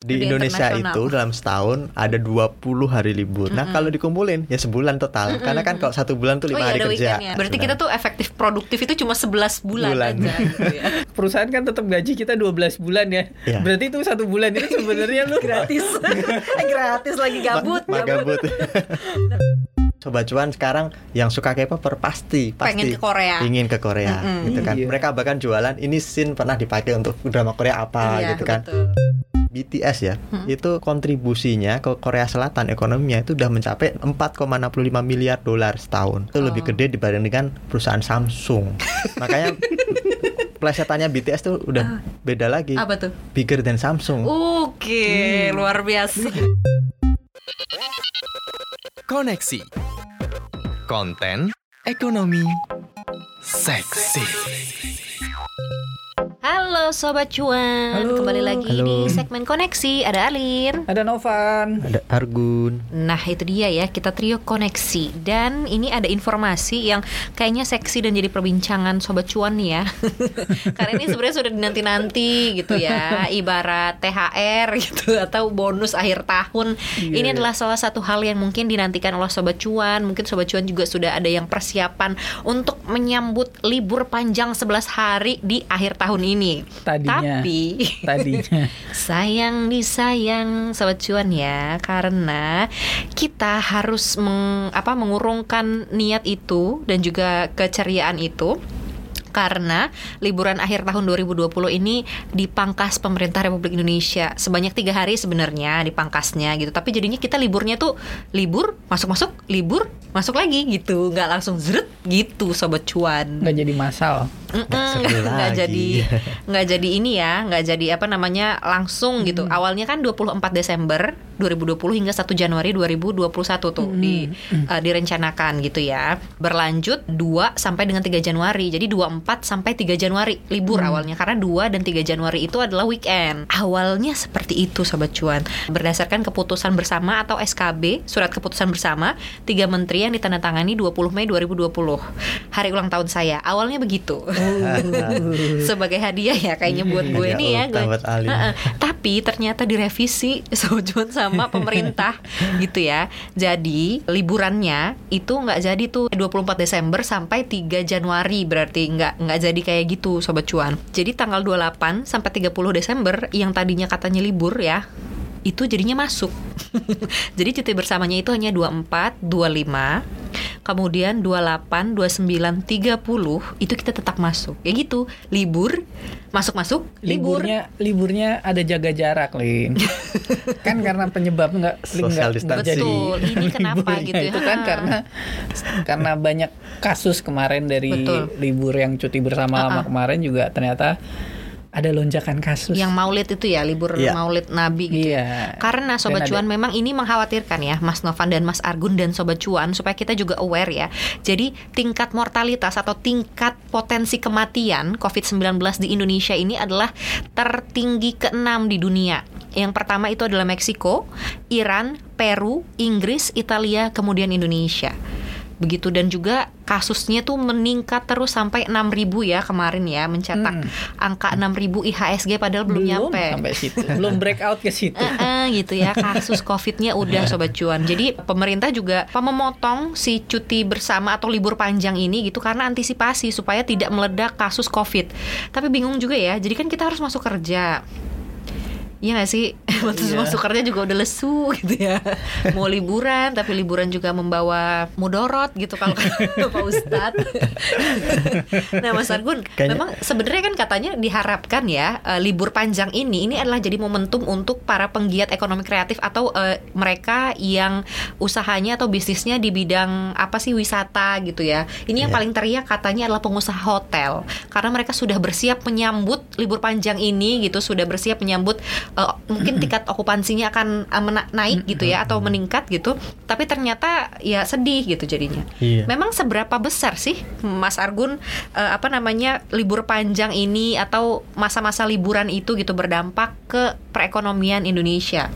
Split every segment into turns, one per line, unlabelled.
Di
Udah
Indonesia itu dalam setahun ada 20 hari libur. Nah, kalau dikumpulin ya sebulan total. Karena kan kalau satu bulan tuh
Oh iya
lima hari
ada
kerja.
weekendnya. Berarti kita tuh efektif produktif itu cuma 11 bulan,
Bulan.
aja. gitu ya.
Perusahaan kan tetap gaji kita 12 bulan ya.
Iya.
Berarti itu satu bulan itu sebenarnya lu
gratis. eh gratis lagi gabut.
Ma- gabut. Sobat cuan sekarang yang suka K-pop pasti pasti
Pengen ke Korea.
ingin ke Korea gitu kan.
Iya.
Mereka bahkan jualan ini scene pernah dipakai untuk drama Korea apa
Iya,
gitu kan.
betul.
BTS ya, itu kontribusinya ke Korea Selatan ekonominya itu udah mencapai 4,65 miliar dolar setahun. Itu lebih
Oh.
gede dibanding dengan perusahaan Samsung. Makanya plesetannya BTS tuh udah beda lagi.
Apa tuh?
Bigger than Samsung.
Oke,
Hmm.
luar biasa.
Koneksi. Konten ekonomi seksi.
Halo sobat cuan,
Halo.
kembali lagi
Halo.
di segmen koneksi. Ada Alin.
ada Novan.
Ada Argun.
Nah itu dia ya kita trio koneksi dan ini ada informasi yang kayaknya seksi dan jadi perbincangan sobat cuan nih ya karena ini sebenarnya sudah dinanti-nanti gitu ya ibarat THR gitu atau bonus akhir tahun
Iya,
ini
iya.
adalah salah satu hal yang mungkin dinantikan oleh sobat cuan mungkin sobat cuan juga sudah ada yang persiapan untuk menyambut libur panjang 11 hari di akhir tahun ini
Tadinya.
tapi
Tadinya.
Sayang disayang sobat cuan ya karena kita harus meng, apa mengurungkan niat itu dan juga keceriaan itu karena liburan akhir tahun 2020 ini dipangkas pemerintah Republik Indonesia. Sebanyak tiga hari sebenarnya dipangkasnya gitu. Tapi jadinya kita liburnya tuh libur masuk masuk libur masuk lagi gitu. Nggak langsung zret gitu sobat cuan.
Nggak jadi masal.
Mm-mm,
seru
nggak jadi nggak jadi ini ya nggak jadi apa namanya langsung gitu. Awalnya kan 24 Desember 2020 hingga 1 Januari 2021 tuh di eh, direncanakan gitu ya. Berlanjut 2 sampai dengan 3 Januari. Jadi 24 sampai 3 Januari libur awalnya. Karena 2 dan 3 Januari itu adalah weekend. Awalnya seperti itu sobat cuan. Berdasarkan keputusan bersama atau SKB surat keputusan bersama tiga menteri yang ditandatangani 20 Mei 2020 hari ulang tahun saya. Awalnya begitu. Sebagai hadiah ya kayaknya buat gue ini ya gue.
Alin.
Heeh. Tapi ternyata direvisi sojuan sama pemerintah gitu ya. Jadi liburannya itu nggak jadi tuh 24 Desember sampai 3 Januari berarti nggak nggak jadi kayak gitu sobat cuan. Jadi tanggal 28 sampai 30 Desember yang tadinya katanya libur ya itu jadinya masuk. Jadi cuti bersamanya itu hanya 24, 25, kemudian 28, 29, 30 itu kita tetap masuk. Ya gitu, libur, masuk-masuk, libur.
Liburnya liburnya ada jaga jarak, Lin. kan karena penyebab nggak
Social distancing.
Betul, ini kenapa
liburnya
gitu ya?
Itu kan karena karena banyak kasus kemarin dari
Betul.
libur yang cuti bersama lama kemarin juga ternyata ada lonjakan kasus.
Yang maulid itu ya, libur
Iya.
maulid Nabi gitu.
Iya.
Karena Sobat
Dan ada-
Cuan memang ini mengkhawatirkan ya Mas Novan dan Mas Argun dan Sobat Cuan Supaya kita juga aware ya Jadi tingkat mortalitas atau tingkat potensi kematian COVID-19 di Indonesia ini adalah tertinggi keenam di dunia Yang pertama itu adalah Meksiko, Iran, Peru, Inggris, Italia, kemudian Indonesia begitu. Dan juga kasusnya tuh meningkat terus sampai 6000 ya kemarin ya mencetak angka 6000 IHSG padahal belum, nyampe.
sampai situ. belum breakout ke situ.
Eh, eh, gitu ya. Kasus covidnya udah sobat cuan. Jadi pemerintah juga memotong si cuti bersama atau libur panjang ini gitu karena antisipasi supaya tidak meledak kasus covid. Tapi bingung juga ya. Jadi kan kita harus masuk kerja Iya gak sih? Waktu
Iya.
masuk kerja juga udah lesu gitu ya Mau liburan tapi liburan juga membawa mudorot gitu kalau kata Pak Ustadz Nah Mas Argun
Kayaknya-
Memang sebenarnya kan katanya diharapkan ya eh, Libur panjang ini Ini adalah jadi momentum untuk para penggiat ekonomi kreatif Atau eh, mereka yang usahanya atau bisnisnya di bidang apa sih wisata gitu ya Ini yang
Iya.
paling teriak katanya adalah pengusaha hotel Karena mereka sudah bersiap menyambut libur panjang ini gitu Sudah bersiap menyambut eh, mungkin tingkat okupansinya akan eh, mena- naik gitu ya Atau meningkat gitu Tapi ternyata ya sedih gitu jadinya
Iya.
Memang seberapa besar sih Mas Argun eh, apa namanya libur panjang ini atau masa-masa liburan itu gitu berdampak ke perekonomian Indonesia?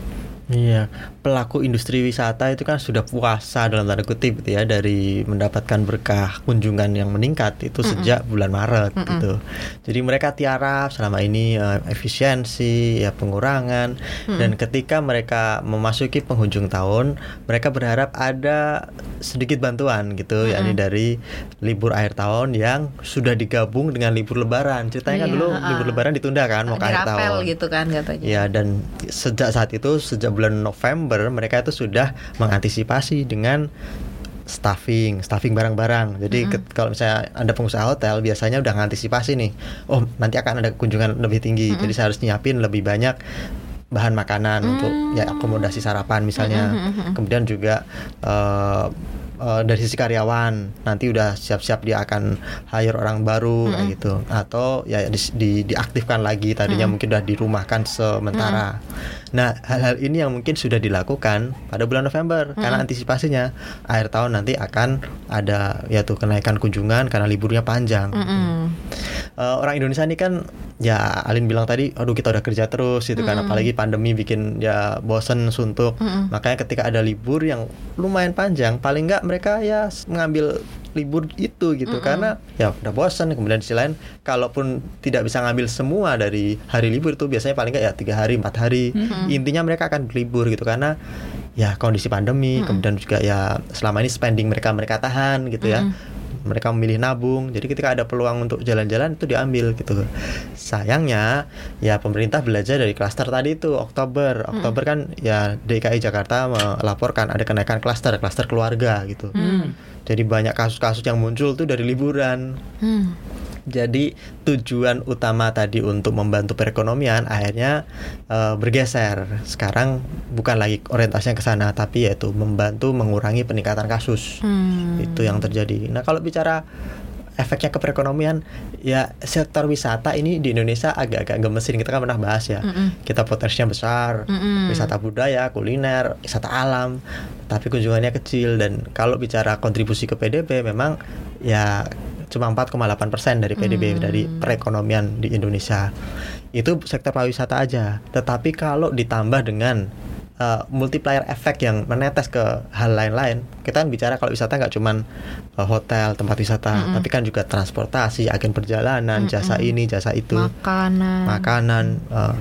Iya, pelaku industri wisata itu kan sudah puasa dalam tanda kutip gitu ya dari mendapatkan berkah kunjungan yang meningkat itu sejak bulan Maret gitu. Jadi mereka tiarap selama ini uh, efisiensi, ya pengurangan dan ketika mereka memasuki penghujung tahun, mereka berharap ada sedikit bantuan gitu yakni dari libur akhir tahun yang sudah digabung dengan libur lebaran. Ceritanya kan
Iya,
dulu
ah.
libur lebaran ditunda kan mau akhir tahun.
gitu kan katanya.
Ya dan sejak saat itu sejak bulan November mereka itu sudah mengantisipasi dengan staffing, staffing barang-barang. Jadi ket- kalau misalnya Anda pengusaha hotel biasanya udah mengantisipasi nih. Oh, nanti akan ada kunjungan lebih tinggi. Jadi saya harus nyiapin lebih banyak bahan makanan untuk ya akomodasi sarapan misalnya. Kemudian juga eh, eh, dari sisi karyawan nanti udah siap-siap dia akan hire orang baru kayak gitu atau ya di, di- diaktifkan lagi tadinya mungkin udah dirumahkan sementara. Nah hal-hal ini yang mungkin sudah dilakukan pada bulan November karena antisipasinya akhir tahun nanti akan ada ya tuh kenaikan kunjungan karena liburnya panjang.
Mm-mm.
Eh, orang Indonesia ini kan ya Alin bilang tadi, aduh kita udah kerja terus gitu kan, apalagi pandemi bikin ya bosen suntuk. Makanya ketika ada libur yang lumayan panjang, paling nggak mereka ya mengambil libur itu gitu. Karena ya udah bosen. Kemudian di sisi lain, kalaupun tidak bisa ngambil semua dari hari libur itu biasanya paling nggak ya tiga hari empat hari. Intinya mereka akan berlibur gitu. Karena ya kondisi pandemi, kemudian juga ya selama ini spending mereka mereka tahan gitu ya mereka memilih nabung. Jadi ketika ada peluang untuk jalan-jalan itu diambil gitu. Sayangnya ya pemerintah belajar dari klaster tadi itu Oktober. Oktober kan ya DKI Jakarta melaporkan ada kenaikan klaster klaster keluarga gitu. Jadi banyak kasus-kasus yang muncul tuh dari liburan.
Hmm.
Jadi tujuan utama tadi untuk membantu perekonomian akhirnya eh, bergeser. Sekarang bukan lagi orientasinya ke sana, tapi yaitu membantu mengurangi peningkatan kasus.
Hmm.
Itu yang terjadi. Nah kalau bicara efeknya ke perekonomian, ya sektor wisata ini di Indonesia agak-agak gemesin. Kita kan pernah bahas ya. Kita potensinya besar,
Mm-mm.
wisata budaya, kuliner, wisata alam, tapi kunjungannya kecil. Dan kalau bicara kontribusi ke PDB, memang ya cuma 4,8 persen dari PDB dari perekonomian di Indonesia. Itu sektor pariwisata aja. Tetapi kalau ditambah dengan uh, multiplier efek yang menetes ke hal lain-lain, kita kan bicara kalau wisata nggak cuman uh, hotel, tempat wisata, tapi kan juga transportasi, agen perjalanan, jasa ini, jasa itu
Makanan.
makanan uh,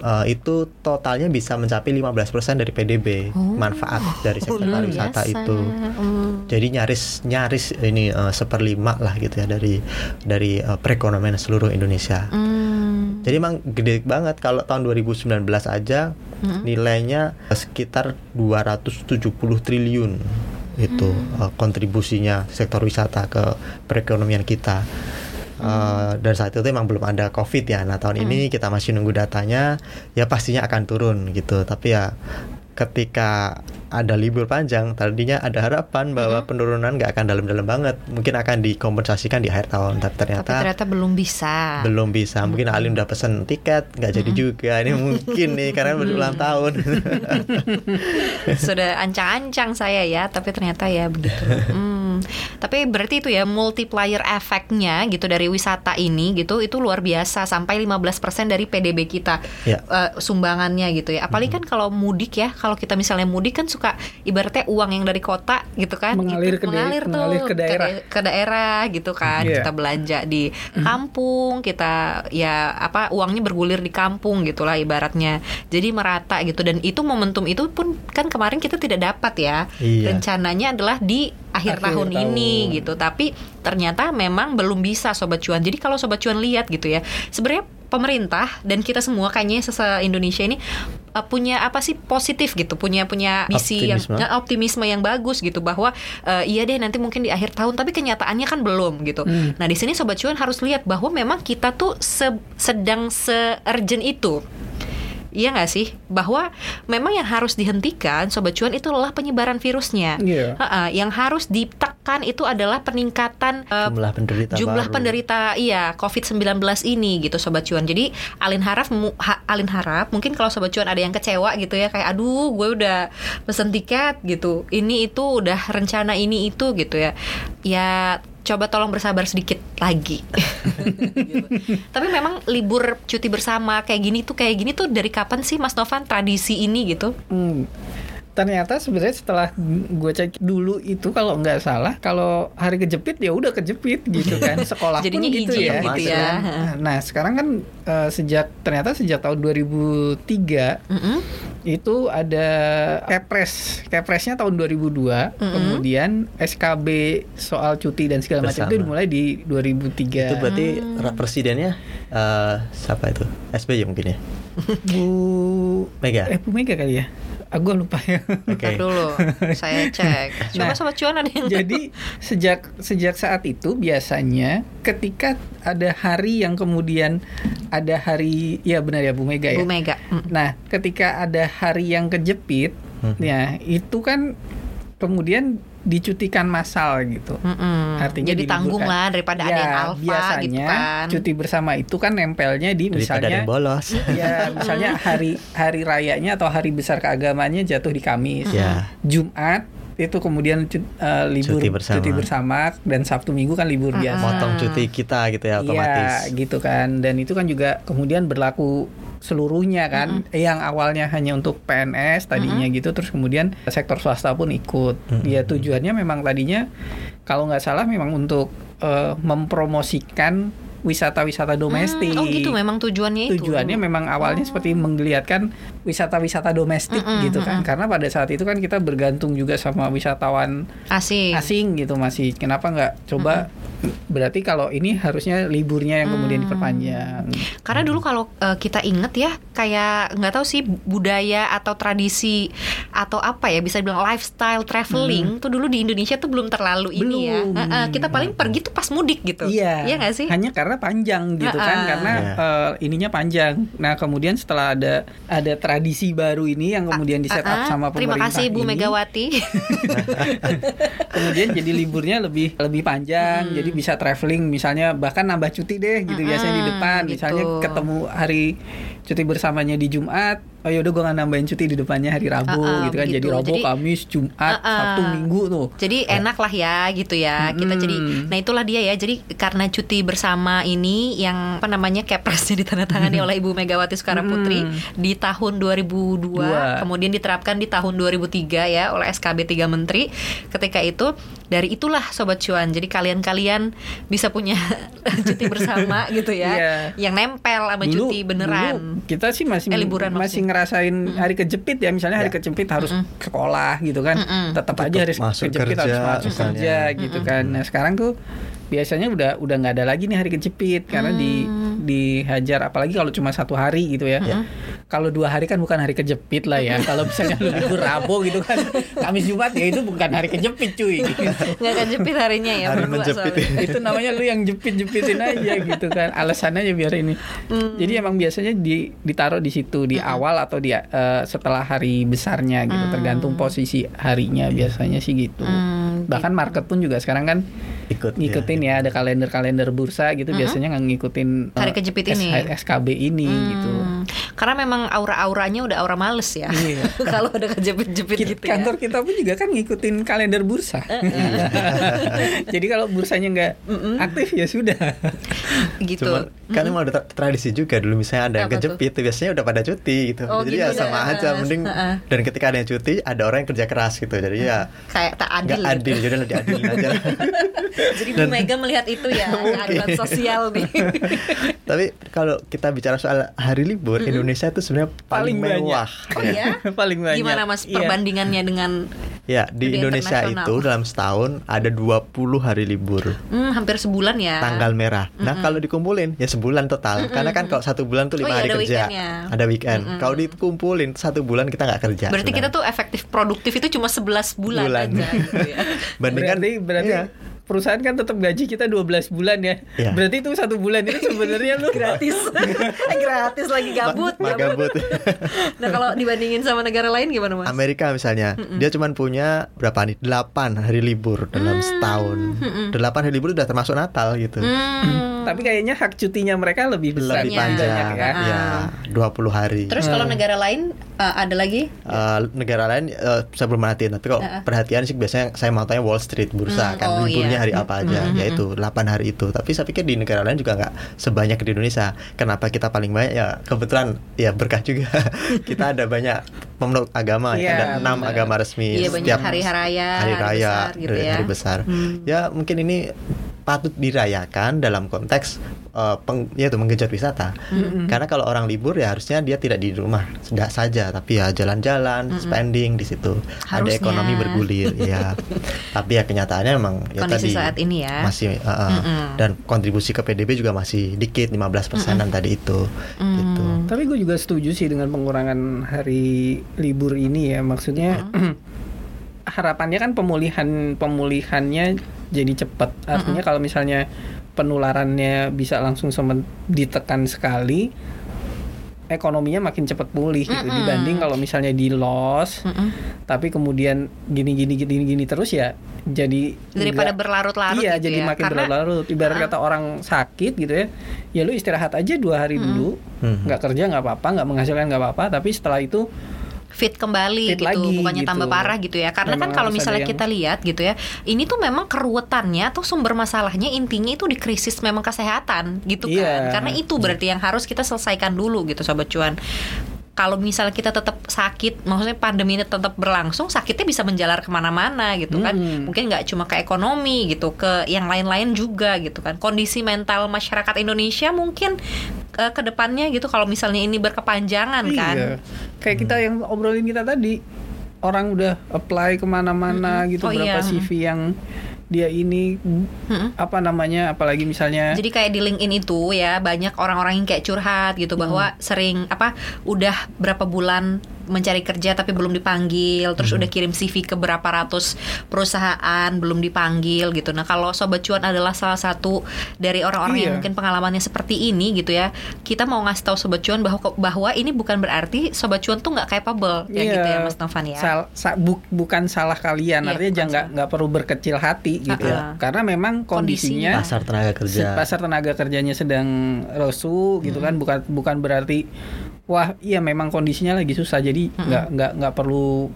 uh, itu totalnya bisa mencapai 15% dari PDB
Oh.
manfaat dari sektor
Luar
pariwisata
biasa.
itu.
Hmm.
Jadi nyaris nyaris ini uh, seperlima lah gitu ya dari dari uh, perekonomian seluruh Indonesia.
Hmm.
Jadi emang gede banget kalau tahun 2019 aja
Hmm.
nilainya sekitar 270 triliun itu
Hmm.
uh, kontribusinya sektor wisata ke perekonomian kita. Uh, dan saat itu emang belum ada covid ya. Nah tahun ini kita masih nunggu datanya, ya pastinya akan turun gitu. Tapi ya ketika ada libur panjang, tadinya ada harapan bahwa penurunan nggak akan dalam-dalam banget, mungkin akan dikompensasikan di akhir tahun. Tapi
Tapi
ternyata
ternyata belum bisa.
belum bisa mungkin Alin udah pesen tiket nggak jadi juga ini mungkin nih karena berulang tahun
Sudah ancang-ancang saya ya, tapi ternyata ya begitu. Hmm. Tapi berarti itu ya multiplier efeknya gitu dari wisata ini gitu itu luar biasa sampai 15% dari PDB kita
Ya.
eh, sumbangannya gitu ya. Apalagi kan kalau mudik ya, kalau kita misalnya mudik kan suka ibaratnya uang yang dari kota gitu kan
Mengalir
itu
ke
mengalir tuh
mengalir ke daerah.
da- ke daerah gitu kan.
Iya.
Kita belanja di kampung, kita ya apa uangnya bergulir di kampung gitulah ibaratnya. Jadi merata gitu dan itu momentum itu pun kan kemarin kita tidak dapat ya.
Iya.
Rencananya adalah di akhir,
Akhir
tahun,
tahun.
ini gitu. Tapi ternyata memang belum bisa sobat cuan. Jadi kalau sobat cuan lihat gitu ya, sebenarnya pemerintah dan kita semua kayaknya se Indonesia ini uh, punya apa sih positif gitu, punya punya misi
Optimisme.
yang uh, optimisme yang bagus gitu bahwa uh, iya deh nanti mungkin di akhir tahun tapi kenyataannya kan belum gitu.
Hmm.
Nah, di sini sobat cuan harus lihat bahwa memang kita tuh se- sedang se-urgent itu. Iya nggak sih? Bahwa memang yang harus dihentikan sobat cuan itu adalah penyebaran virusnya.
Iya.
Ha-ha, yang harus ditekan itu adalah peningkatan uh,
jumlah penderita
jumlah
baru.
penderita iya COVID-19 ini gitu sobat cuan. Jadi Alin harap mu- ha- Alin harap mungkin kalau sobat cuan ada yang kecewa gitu ya kayak aduh gue udah pesen tiket gitu. Ini itu udah rencana ini itu gitu ya. Ya coba tolong bersabar sedikit lagi. Gitu. Tapi memang libur cuti bersama kayak gini tuh kayak gini tuh dari kapan sih Mas Novan tradisi ini gitu?
Hmm. Ternyata sebenarnya setelah gue cek dulu itu kalau nggak salah kalau hari kejepit ya udah kejepit gitu kan sekolah
Jadinya
pun gitu ya.
gitu ya.
kan. Nah sekarang kan eh, sejak ternyata sejak tahun 2003
Mm-mm.
itu ada kepres kepresnya tahun 2002 kemudian SKB soal cuti dan segala macam itu dimulai di 2003
Itu berarti ra- presidennya eh, siapa itu? SBY mungkin ya?
Bu
Mega.
eh Bu Mega kali ya aku lupa ya
Oke.
Ntar dulu, saya cek. Coba
Nah,
sobat cuan ada yang
Jadi sejak sejak saat itu biasanya ketika ada hari yang kemudian ada hari ya benar ya Bu Mega ya.
Bu Mega. Mm.
Nah, ketika ada hari yang kejepit,
Mhm.
ya itu kan kemudian dicutikan massal gitu.
Mm-mm.
Artinya
jadi tanggung lah daripada ada
Ya,
yang alfa
biasanya
gitu kan.
cuti bersama itu kan nempelnya di
Daripada ada
misalnya
yang bolos.
ya misalnya hari hari rayanya atau hari besar keagamannya jatuh di Kamis.
Ya.
Jumat itu kemudian eh, libur
Cuti bersama.
bersama dan Sabtu Minggu kan libur biasa.
Motong cuti kita gitu ya otomatis.
Iya, gitu kan. Dan itu kan juga kemudian berlaku seluruhnya kan. Yang awalnya hanya untuk PNS tadinya gitu terus kemudian sektor swasta pun ikut. Ya tujuannya memang tadinya kalau nggak salah memang untuk eh, mempromosikan wisata-wisata domestik.
Hmm, oh gitu memang tujuannya itu.
Tujuannya memang awalnya seperti menggeliatkan wisata-wisata domestik gitu kan. Karena pada saat itu kan kita bergantung juga sama wisatawan
asing.
asing gitu masih. Kenapa nggak coba berarti kalau ini harusnya liburnya yang kemudian diperpanjang.
Karena dulu kalau eh, kita inget ya, kayak nggak tahu sih budaya atau tradisi atau apa ya bisa bilang lifestyle traveling tuh dulu di Indonesia tuh belum terlalu ini ya.
Belum.
Eh, eh, kita paling pergi tuh pas mudik gitu.
Iya.
Iya nggak sih?
Hanya karena panjang gitu kan,
Ha-ha.
karena
Iya.
eh, ininya panjang. Nah kemudian setelah ada ada tradisi baru ini yang kemudian di set up
Ah, ah.
sama
Terima
pemerintah
kasih Bu
ini,
Megawati.
kemudian jadi liburnya lebih lebih panjang jadi bisa traveling misalnya bahkan nambah cuti deh gitu biasanya di depan
gitu.
misalnya ketemu hari cuti bersamanya di Jumat oh yaudah gue nggak nambahin cuti di depannya hari Rabu
Ah, ah,
gitu kan jadi
begitu.
Rabu
Jadi-
Kamis Jumat
Ah, ah.
Sabtu Minggu tuh
Jadi enak lah ya gitu ya kita
Mm-mm.
jadi nah itulah dia ya jadi karena cuti bersama ini yang apa namanya kepresnya ditandatangani oleh Ibu Megawati Soekarno Putri di tahun 2002
Dua.
kemudian diterapkan di tahun 2003 ya oleh SKB 3 Menteri ketika itu dari itulah sobat cuan. Jadi kalian-kalian bisa punya cuti bersama gitu ya.
Iya.
yang nempel sama cuti beneran.
dulu kita sih masih
Eh, liburan
masih
maksudnya.
ngerasain hari kejepit ya. Misalnya hari kejepit harus sekolah gitu kan. Tetap aja hari
masuk
kejepit harus
kerja,
masuk
misalnya.
kerja gitu kan. Nah sekarang tuh biasanya udah udah nggak ada lagi nih hari kejepit. Karena di dihajar apalagi kalau cuma satu hari gitu ya. Kalau dua hari kan bukan hari kejepit lah ya. Kalau misalnya lu libur Rabu gitu kan. Kamis Jumat ya itu bukan hari kejepit cuy.
Nggak kejepit harinya ya
Hari menjepit.
soalnya.
itu namanya lu yang jepit-jepitin aja gitu kan. Alasannya aja biar ini. Jadi emang biasanya di, ditaruh di situ di awal atau di eh, setelah hari besarnya gitu. Tergantung posisi harinya biasanya sih gitu.
Hmm,
bahkan market pun juga sekarang kan
Ikut.
ngikutin ya ada kalender-kalender bursa gitu biasanya nggak ngikutin eh,
Hari kejepit ini.
SKB ini gitu
Hmm, Karena memang aura-auranya udah aura males ya.
Iya.
Kalau ada kejepit-jepit gitu ya.
kantor kita pun juga kan ngikutin kalender bursa. Jadi kalau bursanya nggak aktif ya sudah.
gitu.
Cuman kan emang udah tra- tradisi juga dulu misalnya ada yang
Apa tuh?
kejepit biasanya udah pada cuti gitu.
Oh,
Jadi
gitu
ya
ya.
sama aja mending dan ketika ada yang cuti ada orang yang kerja keras gitu. Jadi ya
Kayak tak adil.
nggak
gitu.
adil jadi lebih adilin aja.
Jadi Bu Mega melihat itu ya keadilan sosial nih.
Tapi kalau kita bicara soal hari libur Indonesia itu sebenarnya paling,
Paling banyak.
mewah.
Oh ya?
Paling banyak.
Gimana Mas
Iya.
perbandingannya dengan
Ya, di Indonesia itu dalam setahun ada 20 hari libur.
hmm, hampir sebulan ya?
Tanggal merah. Nah, kalau dikumpulin ya sebulan total. Karena kan kalau satu bulan tuh
Oh
lima
iya,
hari
ada
kerja.
weekendnya.
Ada weekend. Kalau dikumpulin satu bulan kita nggak kerja.
Berarti kita
sebenarnya.
tuh efektif produktif itu cuma 11 bulan,
Bulan.
aja gitu ya.
bandingkan
berarti berarti
iya.
Perusahaan kan tetap gaji kita 12 bulan ya.
Iya.
Berarti itu satu bulan itu sebenarnya lu
gratis. Eh, gratis lagi gabut.
Ma- gabut.
Nah, kalau dibandingin sama negara lain gimana, Mas?
Amerika misalnya, dia cuma punya berapa nih? 8 hari libur dalam setahun. 8 hari libur udah termasuk Natal gitu.
Hmm.
Tapi kayaknya hak cutinya mereka lebih besar
Lebih
Banyak.
panjang
ya.
ya. 20 hari.
Terus kalau negara lain Eh, ada lagi?
Uh, negara lain uh, saya belum perhatiin tapi kalau
Uh-uh.
perhatian sih biasanya saya mau tanya Wall Street bursa
Hmm,
kan
oh,
liburnya
iya.
hari apa aja
Mm-mm.
yaitu 8 hari itu tapi saya pikir di negara lain juga nggak sebanyak di Indonesia kenapa kita paling banyak ya kebetulan ya berkah juga kita ada banyak pemeluk agama
Iya,
ada enam agama resmi
Iya, banyak hari raya,
hari
hari
raya
besar gitu
hari,
ya.
hari besar
Hmm.
ya mungkin ini patut dirayakan dalam konteks uh, peng, yaitu menggenjot wisata karena kalau orang libur ya harusnya dia tidak di rumah tidak saja tapi ya jalan-jalan spending di situ ada
Harusnya.
ekonomi bergulir ya tapi ya kenyataannya memang ya
Kondisi
tadi
saat ini ya.
masih uh, uh,
Mm-mm.
dan kontribusi ke PDB juga masih dikit 15 persenan tadi itu gitu
Hmm.
Tapi gue juga setuju sih dengan pengurangan hari libur ini ya. Maksudnya harapannya kan pemulihan pemulihannya jadi cepat. Artinya kalau misalnya penularannya bisa langsung ditekan sekali, ekonominya makin cepat pulih gitu.
Mm-mm.
Dibanding kalau misalnya di loss,
Mm-mm.
tapi kemudian gini gini gini gini terus ya jadi
Daripada berlarut-larut
iya
gitu
jadi
ya.
makin
Karena-
berlarut ibarat
Ah.
kata orang sakit gitu ya ya lu istirahat aja dua hari dulu
Hmm.
nggak kerja nggak apa-apa nggak menghasilkan nggak apa-apa tapi setelah itu
fit kembali
Fit
gitu,
lagi
bukannya
gitu.
tambah parah gitu ya. Karena
Memang
kan kalau misalnya
yang-
kita lihat gitu ya, ini tuh memang keruwetannya atau sumber masalahnya intinya itu di krisis memang kesehatan gitu kan.
Iya.
Karena itu berarti yang harus kita selesaikan dulu gitu sobat cuan. Kalau misalnya kita tetap sakit, maksudnya pandemi ini tetap berlangsung, sakitnya bisa menjalar ke mana-mana gitu kan.
Mm.
Mungkin nggak cuma ke ekonomi gitu, ke yang lain-lain juga gitu kan. Kondisi mental masyarakat Indonesia mungkin eh, ke depannya gitu. Kalau misalnya ini berkepanjangan kan.
iya kayak kita yang obrolin kita tadi orang udah apply ke mana-mana gitu
Oh,
berapa
iya.
CV yang dia ini
Mm-mm.
apa namanya apalagi misalnya
Jadi kayak di LinkedIn itu ya banyak orang-orang yang kayak curhat gitu bahwa sering apa udah berapa bulan mencari kerja tapi belum dipanggil, terus udah kirim CV ke berapa ratus perusahaan belum dipanggil gitu. Nah, kalau sobat cuan adalah salah satu dari orang-orang yang
Iya.
mungkin pengalamannya seperti ini gitu ya. Kita mau ngasih tahu sobat cuan bahwa bahwa ini bukan berarti sobat cuan tuh nggak capable ya
Iya.
gitu ya Mas Novan ya.
Sal- sa- bu- bukan salah kalian
Iya,
artinya jangan nggak perlu berkecil hati gitu
Uh-uh.
ya karena memang kondisinya
pasar tenaga kerja
pasar tenaga kerjanya sedang lesu gitu kan bukan bukan berarti wah iya memang kondisinya lagi susah. Jadi nggak nggak nggak perlu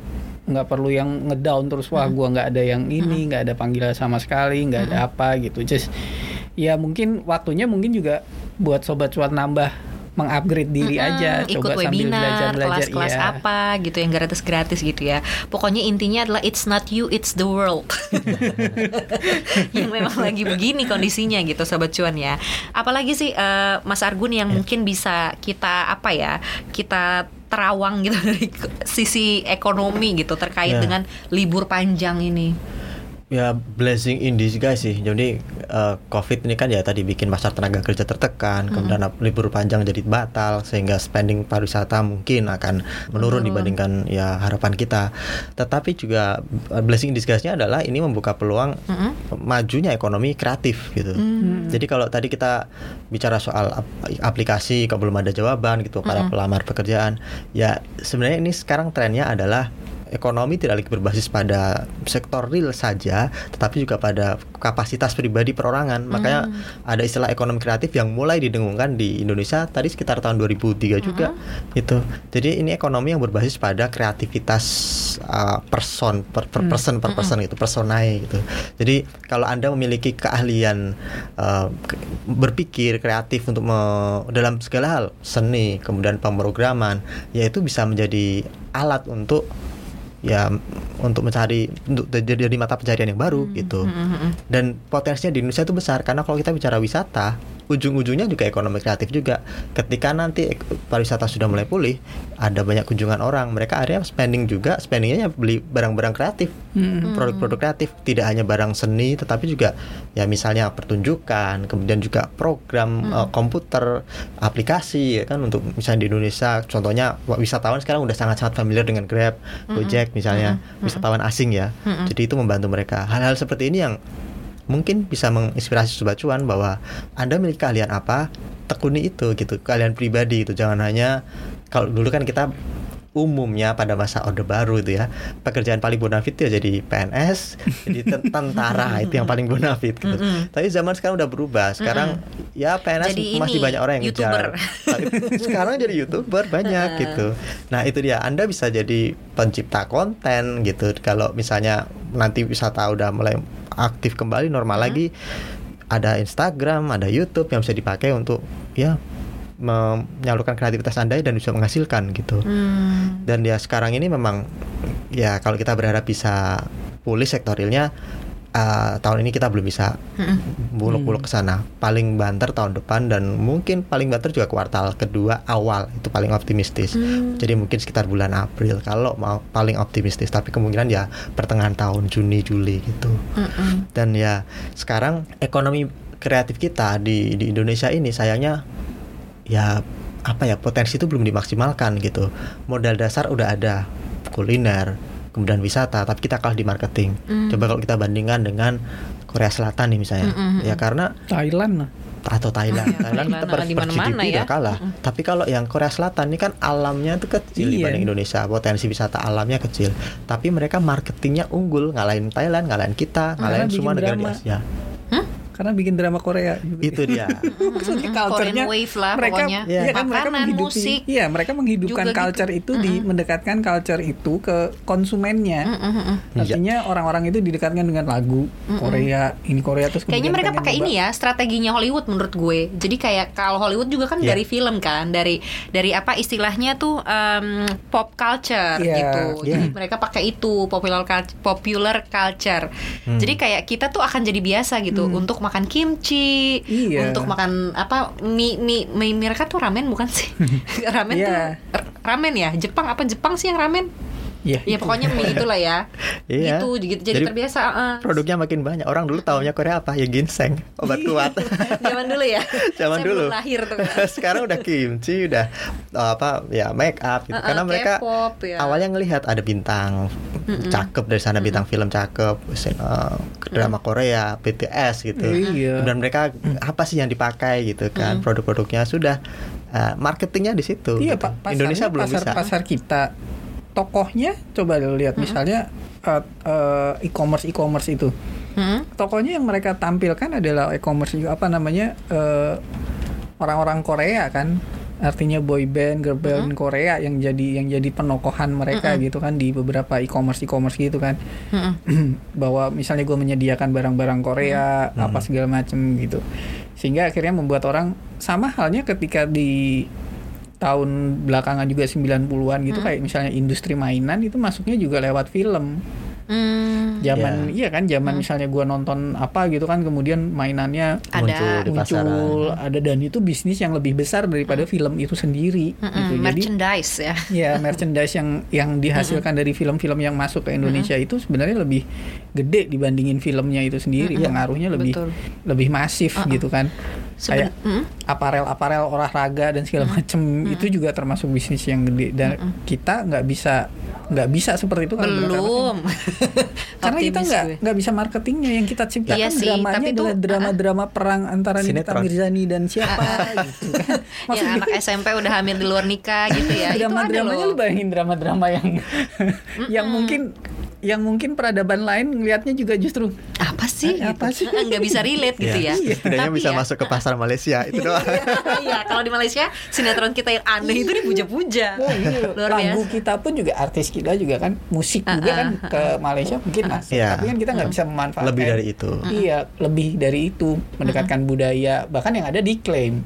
nggak perlu yang ngedown terus wah gua nggak ada yang ini nggak ada panggilan sama sekali nggak ada apa gitu. Just ya mungkin waktunya mungkin juga buat sobat cuan nambah mengupgrade diri
Mm-mm,
aja
ikut
coba sambil
webinar,
belajar belajar
kelas-kelas
iya.
apa gitu yang gratis-gratis gitu ya. Pokoknya intinya adalah it's not you, it's the world. yang memang lagi begini kondisinya gitu sobat cuan ya. Apalagi sih eh, Mas Argun yang mungkin bisa kita apa ya? Kita terawang gitu dari sisi ekonomi gitu terkait
Ya.
dengan libur panjang ini.
ya blessing in disguise sih jadi eh, covid ini kan ya tadi bikin pasar tenaga kerja tertekan kemudian libur panjang jadi batal sehingga spending pariwisata mungkin akan menurun dibandingkan ya harapan kita. Tetapi juga eh, blessing in disguise-nya adalah ini membuka peluang
Mm-mm.
majunya ekonomi kreatif gitu. Jadi kalau tadi kita bicara soal ap- aplikasi kalau belum ada jawaban gitu para pelamar pekerjaan ya sebenarnya ini sekarang trennya adalah ekonomi tidak lagi berbasis pada sektor real saja, tetapi juga pada kapasitas pribadi perorangan. Makanya ada istilah ekonomi kreatif yang mulai didengungkan di Indonesia tadi sekitar tahun 2003 juga gitu. Jadi ini ekonomi yang berbasis pada kreativitas uh, person per, per person per person gitu, personae gitu. Jadi kalau Anda memiliki keahlian uh, berpikir kreatif untuk me- dalam segala hal, seni, kemudian pemrograman, ya itu bisa menjadi alat untuk ya untuk mencari untuk jadi jadi mata pencarian yang baru gitu. dan potensinya di Indonesia itu besar karena kalau kita bicara wisata ujung-ujungnya juga ekonomi kreatif juga. Ketika nanti pariwisata sudah mulai pulih ada banyak kunjungan orang. Mereka akhirnya spending juga spendingnya beli barang-barang kreatif
Mm-mm.
produk-produk kreatif. Tidak hanya barang seni tetapi juga ya misalnya pertunjukan kemudian juga program eh, komputer aplikasi ya kan untuk misalnya di Indonesia. Contohnya wa- wisatawan sekarang udah sangat-sangat familiar dengan Grab, Gojek misalnya. Wisatawan asing ya. Jadi itu membantu mereka. Hal-hal seperti ini yang mungkin bisa menginspirasi sobat cuan bahwa anda memiliki keahlian apa? Tekuni itu gitu keahlian pribadi itu jangan hanya kalau dulu kan kita umumnya pada masa Orde Baru itu ya. Pekerjaan paling bonafit ya jadi PNS jadi ten- tentara itu yang paling bonafit gitu. Tapi zaman sekarang udah berubah. Sekarang ya PNS
Jadi
masih
ini,
banyak orang yang
YouTuber.
ngejar. Tapi sekarang jadi youtuber banyak gitu. Nah itu dia. Anda bisa jadi pencipta konten gitu. Kalau misalnya nanti wisata udah mulai aktif kembali normal lagi ada Instagram ada YouTube yang bisa dipakai untuk ya menyalurkan kreativitas anda dan bisa menghasilkan gitu.
Hmm.
dan ya sekarang ini memang ya kalau kita berharap bisa pulih sektor realnya uh, tahun ini kita belum bisa buluk-buluk ke sana. Paling banter tahun depan dan mungkin paling banter juga kuartal kedua awal itu paling optimistis. Jadi mungkin sekitar bulan April kalau mau paling optimistis. Tapi kemungkinan ya pertengahan tahun Juni Juli gitu.
Mm-mm.
dan ya sekarang ekonomi kreatif kita di di Indonesia ini sayangnya ya apa ya potensi itu belum dimaksimalkan gitu modal dasar udah ada kuliner kemudian wisata tapi kita kalah di marketing
Mm.
coba kalau kita bandingkan dengan Korea Selatan nih misalnya
Mm-mm.
ya karena
Thailand lah.
atau Thailand
Iya,
Thailand kita per, per GDP
ya.
udah kalah tapi kalau yang Korea Selatan ini kan alamnya tuh kecil
Iya.
dibanding Indonesia potensi wisata alamnya kecil tapi mereka marketingnya unggul ngalahin Thailand ngalahin kita ngalahin
bikin
semua negara di. Asia
Karena bikin drama Korea.
itu dia
Maksudnya
Mm,
culture-nya
wave lah
mereka,
pokoknya.
Iya kan mereka
Makanan,
menghidupi,
musik.
Iya, mereka menghidupkan
juga
culture
gitu.
itu di mendekatkan culture itu ke konsumennya.
Mm-mm.
Iya.
Artinya orang-orang itu didekatkan dengan lagu Korea, ini Korea terus
Kayaknya mereka pakai ini ya strateginya Hollywood menurut gue. Jadi kayak kalau Hollywood juga kan
Iya.
dari film kan, dari dari apa istilahnya tuh em, pop culture
Iya,
gitu.
iya.
Jadi mereka pakai itu popular popular culture.
Hmm.
Jadi kayak kita tuh akan jadi biasa gitu untuk makan kimchi,
Iya.
untuk makan apa mie mie, mie mereka tuh ramen bukan sih? ramen tuh
Iya.
ramen ya? Jepang apa Jepang sih yang ramen?
Iya,
Ya
itu.
pokoknya mie itulah ya.
Iya.
Gitu, gitu. Jadi,
Jadi
terbiasa. eh.
produknya makin banyak orang dulu tahunya Korea apa ya ginseng obat kuat
Zaman dulu ya.
Zaman
Saya
dulu.
belum lahir tuh. kan.
sekarang udah kimchi udah uh, apa ya make up gitu
Uh-uh,
karena mereka
K-pop, ya.
awalnya ngelihat ada bintang cakep dari sana bintang film cakep uh, drama Korea BTS gitu
Iya.
dan mereka apa sih yang dipakai gitu kan produk-produknya sudah uh, marketingnya di situ
Iya
gitu.
pak, pasarnya,
Indonesia belum
pasar,
bisa
pasar kita tokohnya coba lihat misalnya uh, uh, e-commerce e-commerce itu.
Hmm?
tokonya yang mereka tampilkan adalah e-commerce juga apa namanya uh, orang-orang Korea kan? Artinya boy band girl band Korea yang jadi yang jadi penokohan mereka gitu kan di beberapa e-commerce e-commerce gitu kan.
Mm-mm.
bahwa misalnya gue menyediakan barang-barang Korea apa segala macem gitu. Sehingga akhirnya membuat orang sama halnya ketika di tahun belakangan juga 90-an gitu kayak misalnya industri mainan itu masuknya juga lewat film.
Hmm.
zaman iya. kan zaman misalnya gua nonton apa gitu kan kemudian mainannya
Ada.
muncul di
muncul ada dan itu bisnis yang lebih besar daripada film itu sendiri
Mm-mm,
gitu. Jadi
merchandise ya.
ya merchandise yang yang dihasilkan dari film-film yang masuk ke Indonesia itu sebenarnya lebih gede dibandingin filmnya itu sendiri pengaruhnya lebih
Betul.
lebih masif gitu kan
Seben-
kayak
Mm.
aparel-aparel olahraga dan segala macem itu juga termasuk bisnis yang gede. Dan kita nggak bisa nggak bisa seperti itu kalau benar-benar
Belum.
karena kita nggak nggak bisa marketingnya. Yang kita ciptakan
Iya sih,
dramanya
tapi itu,
adalah drama-drama perang antara Nikita
Sinetron.
Mirzani dan siapa gitu kan.
Yang anak SMP udah hamil di luar nikah gitu ya.
drama-dramanya lu bayangin drama-drama yang yang mungkin yang mungkin peradaban lain ngelihatnya juga justru
Apa sih?
Eh, apa
gitu.
sih?
Nggak bisa relate gitu ya.
Iya, setidaknya
Tapi
bisa
ya-
masuk ke pasar Malaysia itu doang
Iya, kalau di Malaysia sinetron kita yang aneh itu dipuja-puja.
Oh, iya.
Luar
lagu
biasa.
kita pun juga artis kita juga kan musik juga kan ke Malaysia mungkin masuk
Iya.
tapi kan kita nggak bisa memanfaatkan
lebih dari itu
iya lebih dari itu mendekatkan budaya bahkan yang ada diklaim.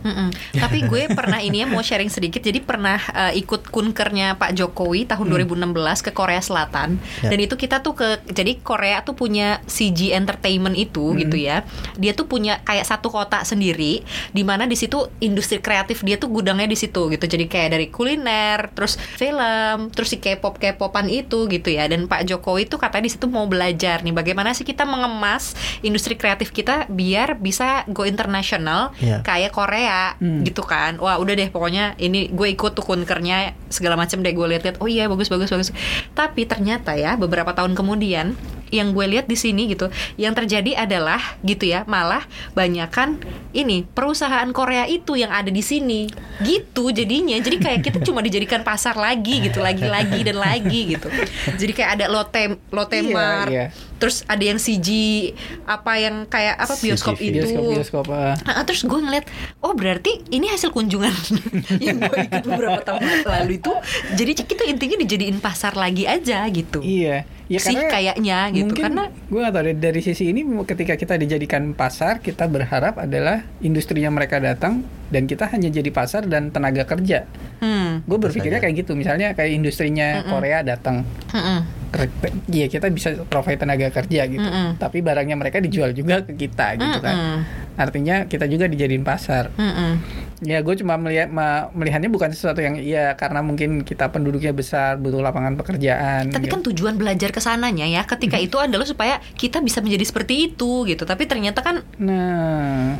Tapi gue pernah ini ya mau sharing sedikit. Jadi pernah eh, ikut kunkernya Pak Jokowi tahun 2016 ke Korea Selatan.
Ya.
Dan itu kita tuh ke jadi Korea tuh punya CG Entertainment itu gitu ya. Dia tuh punya kayak satu kota sendiri di mana di situ industri kreatif dia tuh gudangnya di situ gitu. Jadi kayak dari kuliner, terus film, terus si K-pop K-popan itu gitu ya. Dan Pak Jokowi tuh katanya di situ mau belajar nih bagaimana sih kita mengemas industri kreatif kita biar bisa go internasional
Iya.
kayak Korea gitu kan wah udah deh pokoknya ini gue ikut tuh kunkernya segala macam deh gue lihat-lihat oh iya bagus bagus bagus tapi ternyata ya beberapa tahun kemudian yang gue lihat di sini gitu, yang terjadi adalah gitu ya, malah banyakan ini perusahaan Korea itu yang ada di sini, gitu jadinya. Jadi kayak kita cuma dijadikan pasar lagi gitu, lagi-lagi dan lagi gitu. Jadi kayak ada Lotte Lotte
Iya,
Mart,
iya.
terus ada yang CG apa yang kayak apa bioskop
CGV.
itu.
bioskop bioskop ah.
Ah, terus gue ngeliat, oh berarti ini hasil kunjungan yang gue ikut beberapa tahun lalu itu. Jadi kita intinya dijadiin pasar lagi aja gitu.
Iya, ya
Sih, kayaknya gitu,
mungkin
karena-
gue gak tahu dari, dari sisi ini ketika kita dijadikan pasar, kita berharap adalah industrinya mereka datang dan kita hanya jadi pasar dan tenaga kerja.
Hmm.
Gue berpikirnya kayak gitu, misalnya kayak industrinya Korea datang,
Mm-mm.
ker- Iya kita bisa provide tenaga kerja gitu, tapi barangnya mereka dijual juga ke kita gitu kan. Artinya kita juga dijadiin pasar. Ya gue cuma melihat ma- melihatnya bukan sesuatu yang iya karena mungkin kita penduduknya besar butuh lapangan pekerjaan.
Tapi kan
gitu.
tujuan belajar ke sananya ya ketika itu adalah supaya kita bisa menjadi seperti itu gitu. Tapi ternyata kan
Nah,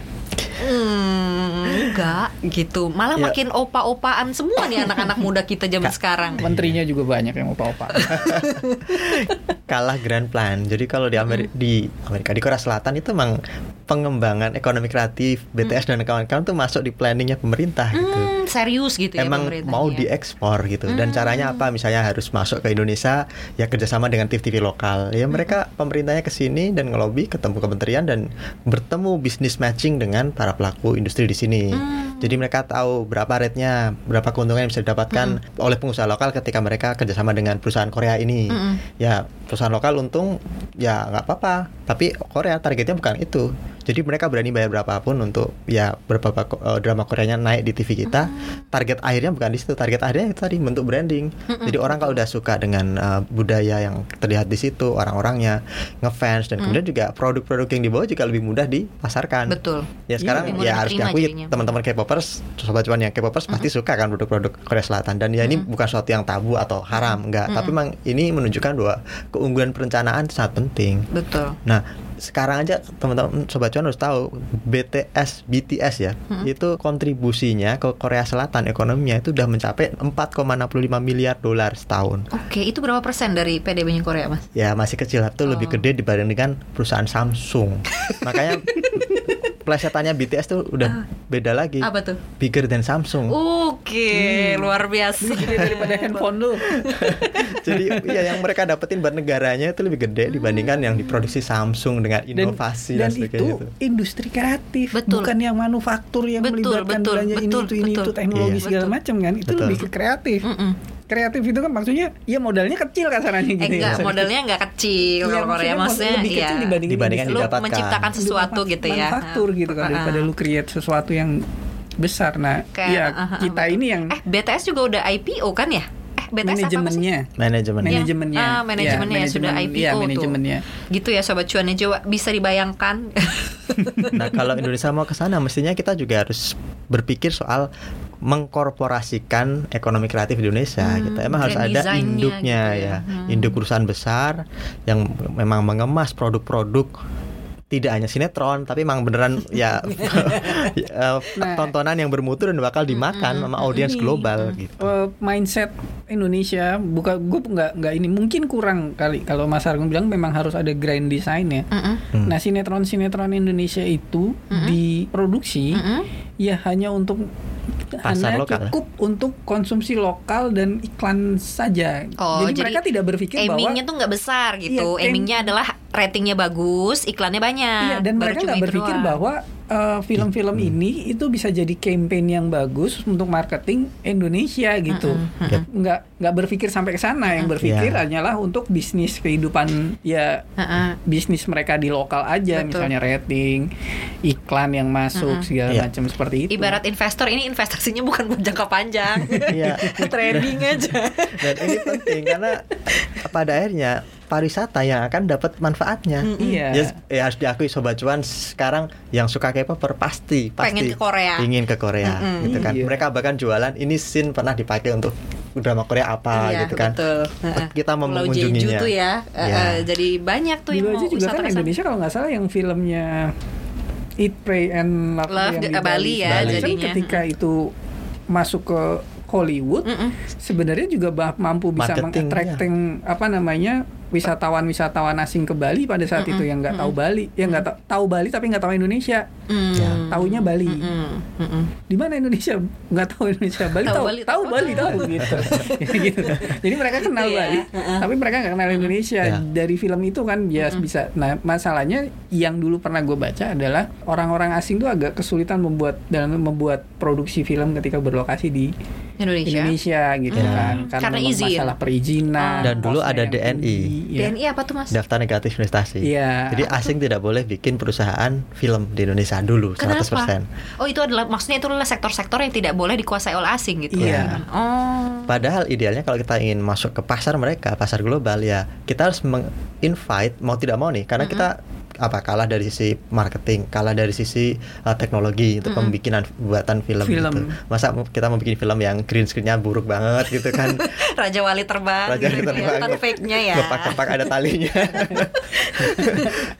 hmm, enggak gitu. Malah
Ya.
makin opa-opaan semua nih anak-anak muda kita zaman sekarang.
menterinya juga banyak yang opa-opa.
kalah grand plan. Jadi kalau di Amerika di Amerika di Korea Selatan itu emang pengembangan ekonomi kreatif BTS dan kawan-kawan tuh masuk di planningnya pemerintah gitu.
Hmm, serius gitu ya
Emang
pemerintahnya.
mau diekspor gitu. Dan caranya apa? Misalnya harus masuk ke Indonesia ya kerjasama dengan TV-TV lokal. Ya mereka pemerintahnya ke sini dan ngelobi ketemu kementerian dan bertemu bisnis matching dengan para pelaku industri di sini. Jadi mereka tahu berapa rate-nya berapa keuntungan yang bisa didapatkan oleh pengusaha lokal ketika mereka kerjasama dengan perusahaan Korea ini.
Mm-mm.
ya perusahaan lokal untung ya nggak apa-apa. Tapi Korea targetnya bukan itu jadi mereka berani bayar berapapun untuk ya beberapa ko- eh, drama Koreanya naik di TV kita target akhirnya bukan di situ target akhirnya itu tadi bentuk branding. Jadi orang kalau udah suka dengan eh, budaya yang terlihat di situ orang-orangnya ngefans dan kemudian juga produk-produk yang dibawa juga lebih mudah dipasarkan.
Betul.
ya sekarang
lebih mudah
ya harus diakui teman-teman K-popers sobat cuan yang K-popers pasti suka kan produk-produk Korea Selatan. Dan ya ini bukan sesuatu yang tabu atau haram enggak. Tapi memang ini menunjukkan bahwa keunggulan perencanaan sangat penting.
Betul.
nah sekarang aja teman-teman sobat cuan harus tahu BTS BTS ya itu kontribusinya ke Korea Selatan ekonominya itu udah mencapai 4,65 miliar dolar setahun
Oke, itu berapa persen dari PDB-nya Korea, Mas?
ya masih kecil itu lebih
Oh.
gede dibanding dengan perusahaan Samsung makanya plesetannya BTS tuh udah beda lagi.
Apa tuh?
bigger than Samsung
Oke, luar biasa.
Gede daripada handphone lu.
jadi ya yang mereka dapetin buat negaranya itu lebih gede dibandingkan yang diproduksi Samsung dengan
Dan,
inovasi
dan
dan, sebagainya
itu
itu.
industri kreatif,
Betul.
bukan yang manufaktur yang
Betul,
melibatkan
betul,
belanja
betul,
ini itu ini
betul.
itu teknologi
Iya.
segala macam kan. Itu
Betul.
lebih ke kreatif.
Mm-mm.
Kreatif itu kan maksudnya ya modalnya kecil kasarannya
Eh,
gitu ya.
enggak, modalnya enggak kecil
Iya,
kalau Korea
maksudnya
maksudnya
lebih kecil
iya.
dibandingin
Dibandingkan
Lu
didapatkan.
menciptakan sesuatu gitu ya.
manufaktur gitu kan
Ah.
daripada lu create sesuatu yang besar. Nah,
Kayak,
ya
ah, ah,
kita
betul.
ini yang
Eh, BTS juga udah IPO kan ya? Eh, BTS
manajemennya
manajemen
Iya.
manajemennya
Ah, manajemennya
Ya,
sudah IPO
ya,
tuh.
manajemennya
Gitu ya sobat cuannya coba bisa dibayangkan.
nah kalau Indonesia mau ke sana mestinya kita juga harus berpikir soal mengkorporasikan ekonomi kreatif di Indonesia
Hmm,
gitu emang harus ada induknya
gitu ya.
ya,
Hmm.
induk perusahaan besar yang memang mengemas produk-produk tidak hanya sinetron tapi memang beneran ya eh,
Nah.
tontonan yang bermutu dan bakal dimakan sama audiens
Ini,
global gitu.
Eh, mindset Indonesia buka gue nggak nggak ini mungkin kurang kali kalau Mas Argun bilang memang harus ada grand design ya.
Mm-mm.
Hmm.
Nah sinetron sinetron Indonesia itu diproduksi ya hanya untuk
Pasar
hanya
lokal.
cukup untuk konsumsi lokal dan iklan saja.
Oh,
jadi,
jadi
mereka tidak berpikir bahwa
Aimingnya tuh nggak besar gitu.
Iya, aim-
Aimingnya adalah ratingnya bagus, iklannya banyak.
Iya, dan mereka nggak berpikir
doang.
bahwa uh, film-film ini itu bisa jadi campaign yang bagus untuk marketing Indonesia gitu.
Yep.
Nggak nggak berpikir sampai ke sana, yang berpikir
Iya.
hanyalah untuk bisnis kehidupan ya
Heeh.
bisnis mereka di lokal aja,
Betul.
misalnya rating, iklan yang masuk segala
Iya.
macam seperti itu.
Ibarat investor ini investasinya bukan buat jangka panjang.
Iya.
Trading aja.
dan ini penting karena pada akhirnya pariwisata yang akan dapat manfaatnya.
Iya.
Ya, ya harus diakui sobat cuan sekarang yang suka K-pop pasti pasti
Pengen ke Korea.
ingin ke Korea
Mm-mm.
gitu kan.
Iya.
Mereka bahkan jualan ini scene pernah dipakai untuk drama Korea apa
Iya,
gitu kan.
Betul. Heeh.
Kita mau
Pulau
mengunjunginya.
Jeju tuh ya. eh,
Iya.
eh, jadi banyak tuh yang mau
juga kan. Indonesia kalau nggak salah yang filmnya Eat, Pray and Love,
Love
yang
di-
di
Bali ya
Bali. Kan
jadinya.
ketika itu masuk ke Hollywood,
Mm-mm.
sebenarnya juga mampu bisa
Marketing,
mengattracting apa namanya wisatawan-wisatawan asing ke Bali pada saat itu yang nggak tahu Bali, yang nggak tahu, tahu Bali tapi nggak tahu Indonesia,
Mm.
Ya.
taunya Bali.
Mm, mm, mm.
Di mana Indonesia? Nggak tahu Indonesia. Bali
Tahu
tahu,
Bali,
tahu
tahu.
Bali tahu gitu. gitu. Jadi mereka kenal
Gitu ya.
Bali, tapi mereka nggak kenal Indonesia.
Ya.
Dari film itu kan ya bisa. Nah masalahnya yang dulu pernah gue baca adalah orang-orang asing tuh agak kesulitan membuat dalam membuat produksi film ketika berlokasi di
Indonesia.
Indonesia gitu
Ya.
kan
Karena
memang
izin.
masalah perizinan
Dan dulu ada DNI.
tinggi, ya.
DNI apa tuh mas?
daftar negatif investasi.
Iya.
Jadi asing tidak boleh bikin perusahaan film di Indonesia dulu 100%.
Kenapa? Oh itu adalah maksudnya itu adalah sektor-sektor yang tidak boleh dikuasai oleh asing gitu.
Iya.
Oh.
Padahal idealnya kalau kita ingin masuk ke pasar mereka, pasar global ya, kita harus meng-invite mau tidak mau nih, karena kita apa kalah dari sisi marketing, kalah dari sisi uh, teknologi untuk pembikinan buatan film,
Film.
gitu. Masa kita mau bikin film yang green screen-nya buruk banget gitu kan?
Raja Wali terbang.
Raja
gitu,
Wali terbang.
kelihatan fake-nya ya.
Kepak-kepak ada talinya.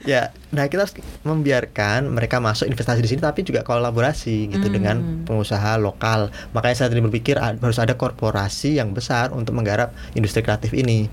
ya, nah kita harus membiarkan mereka masuk investasi di sini tapi juga kolaborasi gitu
Hmm.
dengan pengusaha lokal. Makanya saya tadi berpikir harus ada korporasi yang besar untuk menggarap industri kreatif ini.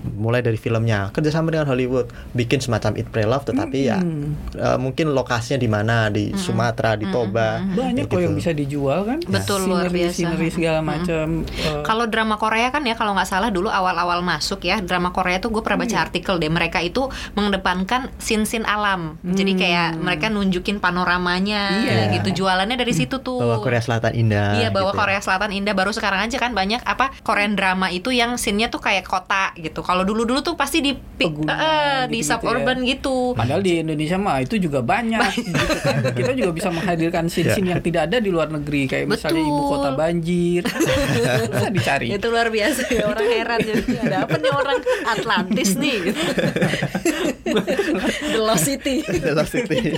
Mulai dari filmnya, kerjasama dengan Hollywood, bikin semacam Eat Pray Love, tetapi ya
Hmm.
eh, mungkin lokasinya di mana di Sumatera, di Toba,
banyak
kayak
kok yang
gitu.
bisa dijual kan
Betul, luar
Scenery-
biasa.
scenery segala macam eh,
Kalau drama Korea kan ya kalau nggak salah dulu awal-awal masuk ya drama Korea tuh gue pernah baca artikel deh mereka itu mengedepankan sin-sin alam jadi kayak mereka nunjukin panoramanya
Iya.
gitu jualannya dari situ tuh
bahwa Korea Selatan indah.
Iya bahwa
gitu ya.
Korea Selatan indah baru sekarang aja kan banyak apa Korean drama itu yang scene-nya tuh kayak kota gitu. Kalau dulu-dulu tuh pasti di
Pegunungan
eh, di
gitu-gitu
suburban gitu.
Padahal di Indonesia mah itu juga banyak gitu kan. Kita juga bisa menghadirkan scene-scene yang tidak ada di luar negeri kayak misalnya ibu
Betul.
kota banjir. bisa dicari.
Itu luar biasa ya orang heran jadi ada apa nih orang Atlantis nih gitu. The Lost City.
The Lost City.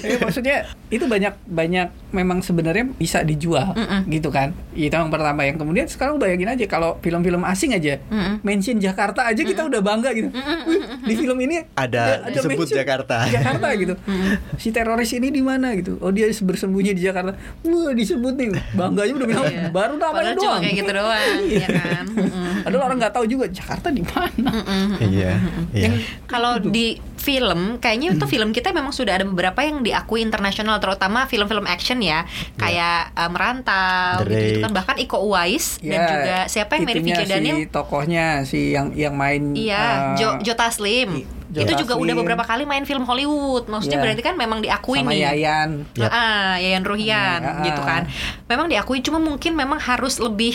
Ya, maksudnya itu banyak banyak memang sebenarnya bisa dijual gitu kan. Itu yang pertama yang kemudian sekarang bayangin aja kalau film-film asing aja
Mm-mm.
Mention Jakarta aja kita udah bangga gitu. Wih, di film ini
Ada
mention
Jakarta.
Jakarta gitu. Si teroris ini di mana gitu. Oh dia bersembunyi di Jakarta. Wah disebut nih. Bangganya udah bilang
Iya.
baru namanya
Padahal cuma
doang.
kayak gitu doang, ya kan. Mm-mm.
Padahal orang nggak tahu juga Jakarta di mana.
Iya. Iya.
Yang
Kalau di film, kayaknya itu film kita memang sudah ada beberapa yang diakui internasional, terutama film-film action ya, kayak eh, Merantau,
The
gitu, kan. Bahkan Iko Uwais dan
Ya,
juga siapa yang Mary
itunya
Vicky Daniel,
si tokohnya si yang yang main
iya,
eh,
Jo, Jo Taslim,
I- Jo
itu juga udah beberapa kali main film Hollywood, maksudnya
Iya.
berarti kan memang diakui
sama
nih.
Yayan.
Yap.
Ah, Yayan Ruhian
Ah, ah.
gitu kan. Memang diakui cuma mungkin memang harus lebih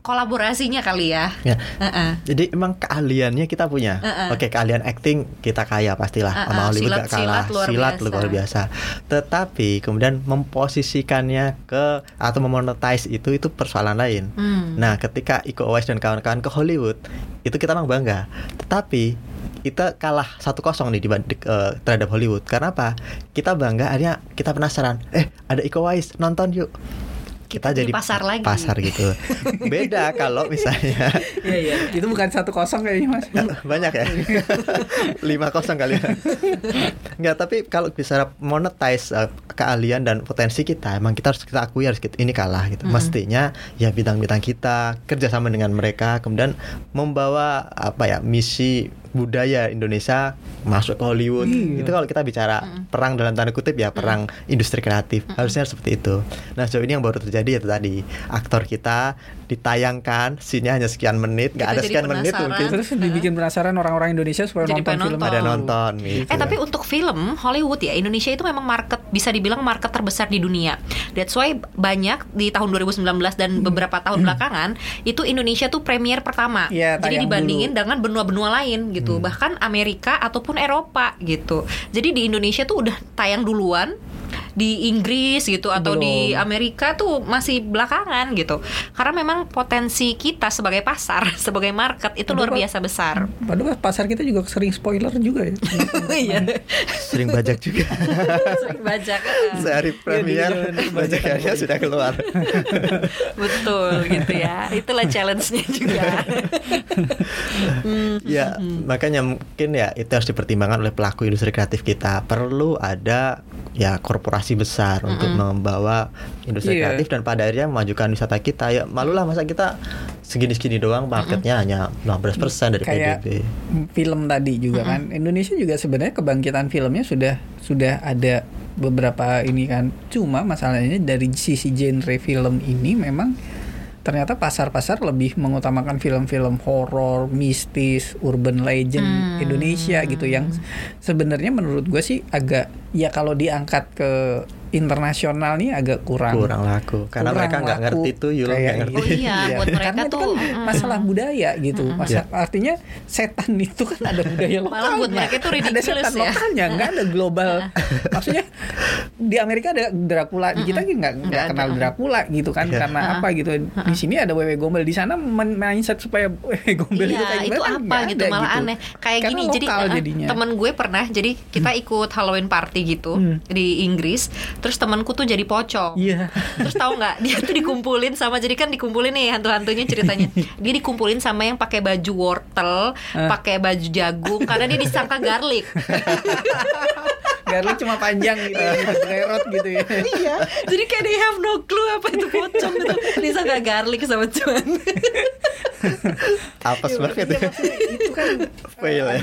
kolaborasinya kali ya.
Ya.
Heeh.
Jadi emang keahliannya kita punya.
Uh-uh.
Oke, keahlian acting kita kaya pastilah.
Uh-uh,
Sama Hollywood
silat-
gak kalah.
silat luar
silat
biasa.
luar biasa. Tetapi kemudian memposisikannya ke atau memonetize itu itu persoalan lain.
Hmm.
Nah, ketika Iko Uwais dan kawan-kawan ke Hollywood, itu kita memang bangga. Tetapi kita kalah 1-0 nih dibanding eh, terhadap Hollywood. Karena apa? Kita bangga akhirnya kita penasaran. Eh, ada Iko Uwais, nonton yuk. Kita jadi
di pasar lagi.
Pasar gitu. Beda kalau misalnya
Iya iya. Itu bukan satu kosong kayaknya mas.
banyak ya lima kosong kali ya nggak tapi kalau bisa monetize uh, keahlian dan potensi kita emang kita harus kita akui harus kita, ini kalah gitu mestinya ya bidang-bidang kita kerjasama dengan mereka kemudian membawa apa ya misi budaya Indonesia masuk ke Hollywood.
Iya.
itu kalau kita bicara perang dalam tanda kutip ya perang industri kreatif. Harusnya seperti itu. Nah sejauh ini yang baru terjadi itu tadi aktor kita ditayangkan scene-nya hanya sekian menit nggak ada sekian menit mungkin
Terus dibikin penasaran orang-orang Indonesia supaya
Jadi
nonton film.
nonton.
ada nonton gitu.
Eh tapi untuk film Hollywood ya Indonesia itu memang market bisa dibilang market terbesar di dunia. That's why banyak di tahun 2019 dan beberapa tahun belakangan itu Indonesia tuh premier pertama.
Iya,
Jadi dibandingin
dulu.
dengan benua-benua lain gitu. Bahkan Amerika ataupun Eropa gitu. Jadi di Indonesia tuh udah tayang duluan di Inggris gitu atau di
Belum.
Amerika tuh masih belakangan gitu. Karena memang potensi kita sebagai pasar, sebagai market itu luar
Padahal-
biasa besar.
Padahal pasar kita juga sering spoiler juga ya.
Iya.
sering bajak juga
Sering bajak.
sehari premier bajakannya sudah keluar
Betul gitu ya. Itulah challenge-nya juga. Hmm.
ya makanya mungkin ya itu harus dipertimbangkan oleh pelaku industri kreatif kita perlu ada ya korporasi besar untuk membawa industri
Iya.
kreatif dan pada akhirnya memajukan wisata kita. Ya malulah masa kita segini-segini doang marketnya hanya 15% dari
kayak
PDB.
film tadi juga kan Indonesia juga sebenarnya kebangkitan filmnya sudah sudah ada beberapa ini kan cuma masalahnya dari sisi genre film ini memang ternyata pasar-pasar lebih mengutamakan film-film horor, mistis, urban legend Indonesia gitu yang sebenarnya menurut gue sih agak ya kalau diangkat ke internasional nih agak kurang
Kurang laku karena
kurang
mereka nggak ngerti tuh, Yul nggak ngerti.
Oh iya, buat mereka
Karena itu
tuh,
kan
mm.
masalah budaya gitu. Masa,
Iya.
Artinya setan itu kan ada budaya
Malah
lokalnya.
buat mereka itu
ada setan
ya.
lokalnya, nggak ada global. Maksudnya di Amerika ada Dracula, di kita nggak nggak
Nggak
kenal
ada.
Dracula gitu kan
Iya.
karena apa gitu. Di sini ada wewe gombel, di sana main- mindset supaya wewe gombel itu
Iya,
kayak
itu
kan
apa gitu
ada
malah aneh. Kayak
Karena
gini jadi
lokal
eh,
jadinya.
temen gue pernah jadi kita ikut Halloween party gitu
Hmm.
di Inggris. Terus temanku tuh jadi pocong.
Iya.
Terus tahu nggak dia tuh dikumpulin sama jadi kan dikumpulin nih hantu-hantunya ceritanya. Dia dikumpulin sama yang pakai baju wortel,
Ah.
pakai baju jagung karena dia disangka garlic.
Garlic cuma panjang gitu, lerot gitu ya.
Iya. Jadi kayak they have no clue apa itu pocong itu. Disangka garlic sama cuman.
Apes banget
Iya, maksudnya itu kan
Fail ya.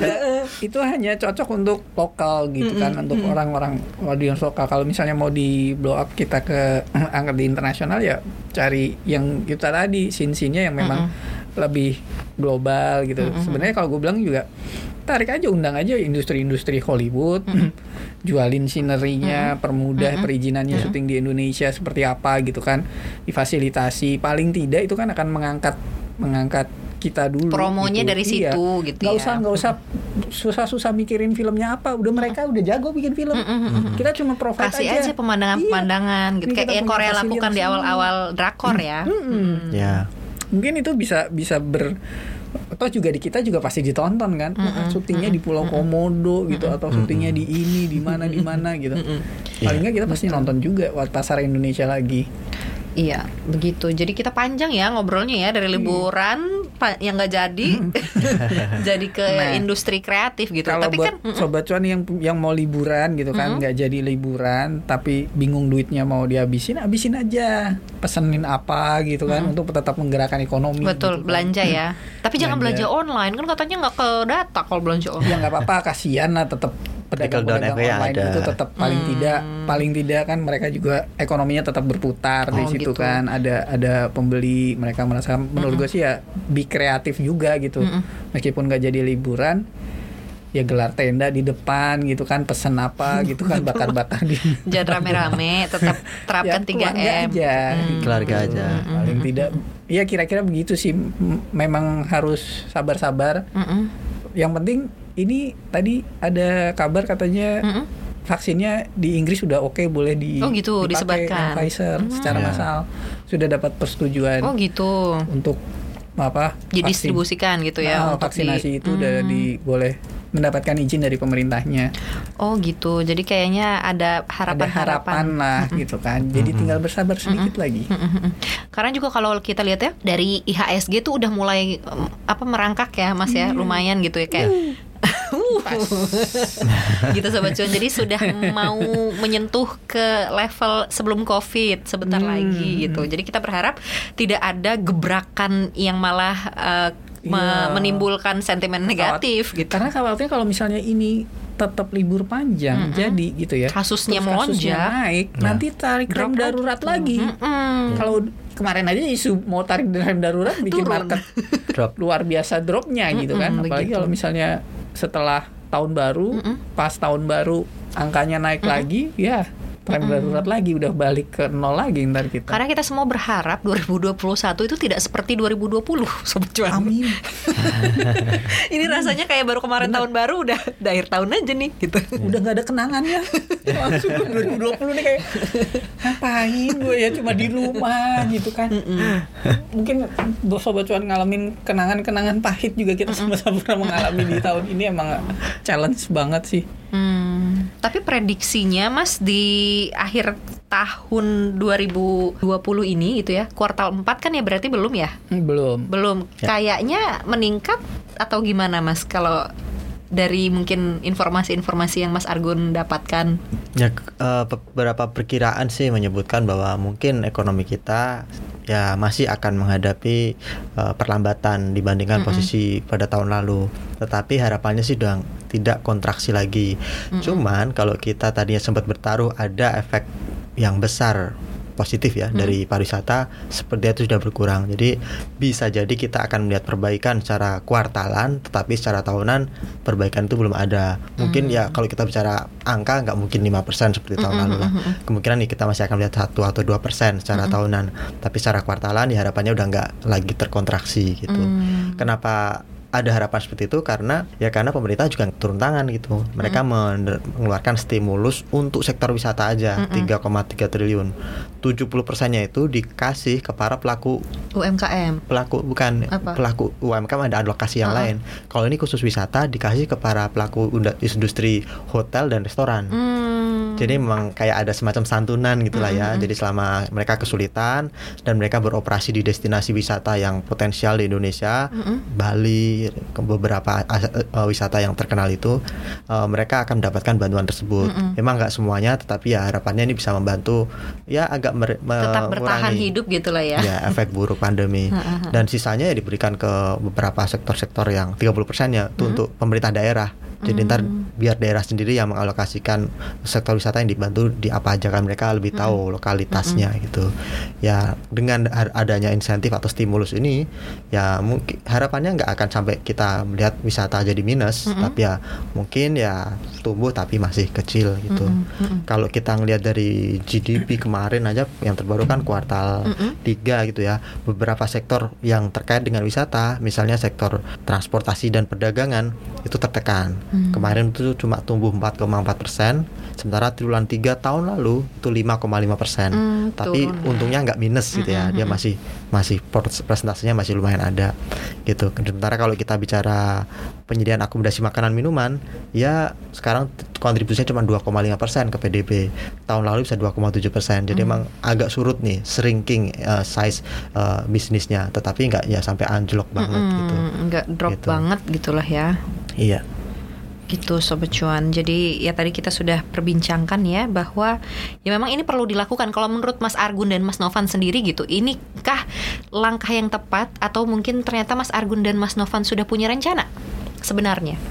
itu hanya cocok untuk lokal gitu kan untuk orang-orang audiens lokal. Kalau misalnya mau di blow up kita ke angkat di internasional ya cari yang kita tadi scene-scene-nya yang memang lebih global gitu. Sebenarnya kalau gue bilang juga tarik aja undang aja industri-industri Hollywood jualin sinerinya permudah perizinannya syuting di Indonesia seperti apa gitu kan difasilitasi. Paling tidak itu kan akan mengangkat mengangkat kita dulu
Promonya
gitu.
dari
Iya.
situ gitu
nggak
ya.
usah nggak usah susah-susah mikirin filmnya apa. Udah mereka udah jago bikin film. Kita cuma provide
Kasih
aja,
aja pemandangan-pemandangan gitu.
Ini
kayak yang Korea lakukan di awal-awal drakor ya.
Mm-mm.
Ya.
mungkin itu bisa bisa ber atau juga di kita juga pasti ditonton kan. Wah, syutingnya di Pulau Komodo gitu atau syutingnya di ini di mana di mana gitu. Paling nggak kita pasti nonton juga buat pasar Indonesia lagi
Iya, begitu. Jadi kita panjang ya ngobrolnya ya dari liburan pa- yang nggak jadi jadi ke
Nah,
industri kreatif gitu.
Kalau
Tapi
buat
kan
sobat cuan yang yang mau liburan gitu kan nggak jadi liburan tapi bingung duitnya mau dihabisin habisin aja pesenin apa gitu kan untuk tetap menggerakkan ekonomi
betul
gitu kan.
belanja ya. Tapi jangan
Belanja.
belanja online kan katanya nggak ke data kalau belanja online.
ya nggak apa-apa kasihan lah tetap pedagang-pedagang online
ada.
itu tetap paling tidak paling tidak kan mereka juga ekonominya tetap berputar di
Oh,
situ
gitu.
kan. Ada ada pembeli mereka merasa menurut gue sih ya be kreatif juga gitu. Meskipun nggak jadi liburan ya gelar tenda di depan gitu kan pesen apa gitu kan bakar-bakar di
Jangan rame-rame, tetap terapkan
Ya,
3M.
keluarga aja gitu.
Keluarga aja.
paling tidak ya kira-kira begitu sih. M- memang harus sabar-sabar. Yang penting ini tadi ada kabar katanya
Mm-mm.
vaksinnya di Inggris sudah oke boleh di
Oh gitu,
dipakai
disebarkan.
Pfizer secara
Ya.
massal sudah dapat persetujuan
Oh gitu.
untuk apa vaksin.
Didistribusikan gitu ya
Nah,
untuk
vaksinasi
di-
itu udah di boleh mendapatkan izin dari pemerintahnya
Oh gitu. Jadi kayaknya ada
ada
harapan-harapan.
harapan lah gitu kan jadi tinggal bersabar sedikit lagi
Mm-mm. Karena juga kalau kita lihat ya dari IHSG tuh udah mulai apa merangkak ya Mas ya, lumayan gitu ya kayak gitu sobat cuan. Jadi sudah mau menyentuh ke level sebelum Covid sebentar lagi gitu. Jadi kita berharap tidak ada gebrakan yang malah me-
Iya.
menimbulkan sentimen negatif gitu.
karena khawatirnya kalau misalnya ini tetap libur panjang jadi gitu ya
Kasusnya melonjak.
naik
Nah.
nanti tarik rem
lagi.
darurat lagi
Mm-mm.
kalau kemarin aja isu mau tarik rem darurat bikin
Turun.
market
Drop.
luar biasa dropnya gitu kan apalagi
begitu.
kalau misalnya setelah tahun baru pas tahun baru angkanya naik lagi ya rem darurat lagi udah balik ke nol lagi ntar kita.
Karena kita semua berharap 2021 itu tidak seperti 2020 sobat cuan.
amin.
Ini rasanya kayak baru kemarin tahun baru udah udah akhir tahun aja nih gitu.
udah nggak ada kenangannya. Langsung 2020 nih kayak ngapain gue ya cuma di rumah gitu kan. Mungkin sobat cuan ngalamin kenangan-kenangan pahit juga kita sama-sama pernah mengalami di tahun ini emang challenge banget sih.
Hmm, tapi prediksinya Mas di akhir tahun 2020 ini gitu ya, kuartal 4 kan ya berarti belum ya?
Hmm, belum
Belum.
Ya.
Kayaknya meningkat atau gimana Mas kalau dari mungkin informasi-informasi yang Mas Argun dapatkan?
Ya uh, beberapa perkiraan sih menyebutkan bahwa mungkin ekonomi kita ya masih akan menghadapi uh, perlambatan dibandingkan mm -hmm. posisi pada tahun lalu. Tetapi harapannya sih sudah tidak kontraksi lagi. Mm -hmm. Cuman kalau kita tadinya sempat bertaruh ada efek yang besar positif ya hmm. dari pariwisata seperti itu sudah berkurang. Jadi bisa jadi kita akan melihat perbaikan secara kuartalan, tetapi secara tahunan perbaikan itu belum ada. Mungkin hmm. ya kalau kita bicara angka nggak mungkin 5% seperti tahun hmm. lalu lah. Hmm. Kemungkinan nih kita masih akan lihat satu atau dua persen secara hmm. tahunan. Tapi secara kuartalan ya harapannya udah nggak lagi terkontraksi gitu. Hmm. Kenapa ada harapan seperti itu karena ya karena pemerintah juga turun tangan gitu. Mereka mm. mengeluarkan stimulus untuk sektor wisata aja mm -mm. 3,3 triliun. 70 persennya itu dikasih ke para pelaku
UMKM.
Pelaku bukan Apa? pelaku UMKM ada alokasi yang uh -uh. lain. Kalau ini khusus wisata dikasih ke para pelaku industri hotel dan restoran. Mm. Jadi memang kayak ada semacam santunan gitulah ya. Jadi selama mereka kesulitan dan mereka beroperasi di destinasi wisata yang potensial di Indonesia, mm -hmm. Bali, ke beberapa uh, wisata yang terkenal itu uh, mereka akan mendapatkan bantuan tersebut. Mm -hmm. Memang nggak semuanya, tetapi ya harapannya ini bisa membantu ya agak mer
tetap bertahan hidup gitulah ya.
Ya efek buruk pandemi dan sisanya ya diberikan ke beberapa sektor-sektor yang 30 persennya itu mm -hmm. untuk pemerintah daerah. Jadi ntar hmm. biar daerah sendiri yang mengalokasikan sektor wisata yang dibantu di apa aja kan mereka lebih tahu hmm. lokalitasnya hmm. gitu. Ya dengan adanya insentif atau stimulus ini ya mungkin harapannya nggak akan sampai kita melihat wisata jadi minus, hmm. tapi ya mungkin ya tumbuh tapi masih kecil gitu. Kalau kita ngelihat dari GDP kemarin aja yang terbaru kan kuartal hmm. 3 gitu ya. Beberapa sektor yang terkait dengan wisata, misalnya sektor transportasi dan perdagangan itu tertekan Hmm. Kemarin itu cuma tumbuh 4,4 persen, sementara triwulan 3 tahun lalu itu 5,5 persen. Hmm, Tapi turun. Ya. untungnya nggak minus gitu ya, hmm, dia hmm, masih masih presentasinya masih lumayan ada gitu. Sementara kalau kita bicara penyediaan akomodasi makanan minuman, ya sekarang kontribusinya cuma 2,5 persen ke PDB. Tahun lalu bisa 2,7 persen. Jadi hmm. emang agak surut nih, shrinking uh, size uh, bisnisnya. Tetapi nggak ya sampai anjlok banget hmm, gitu.
Nggak drop gitu. banget gitulah ya.
Iya.
Gitu Sobat Cuan. Jadi ya tadi kita sudah perbincangkan ya Bahwa ya memang ini perlu dilakukan. Kalau menurut Mas Argun dan Mas Novan sendiri gitu Inikah langkah yang tepat Atau mungkin ternyata Mas Argun dan Mas Novan sudah punya rencana Sebenarnya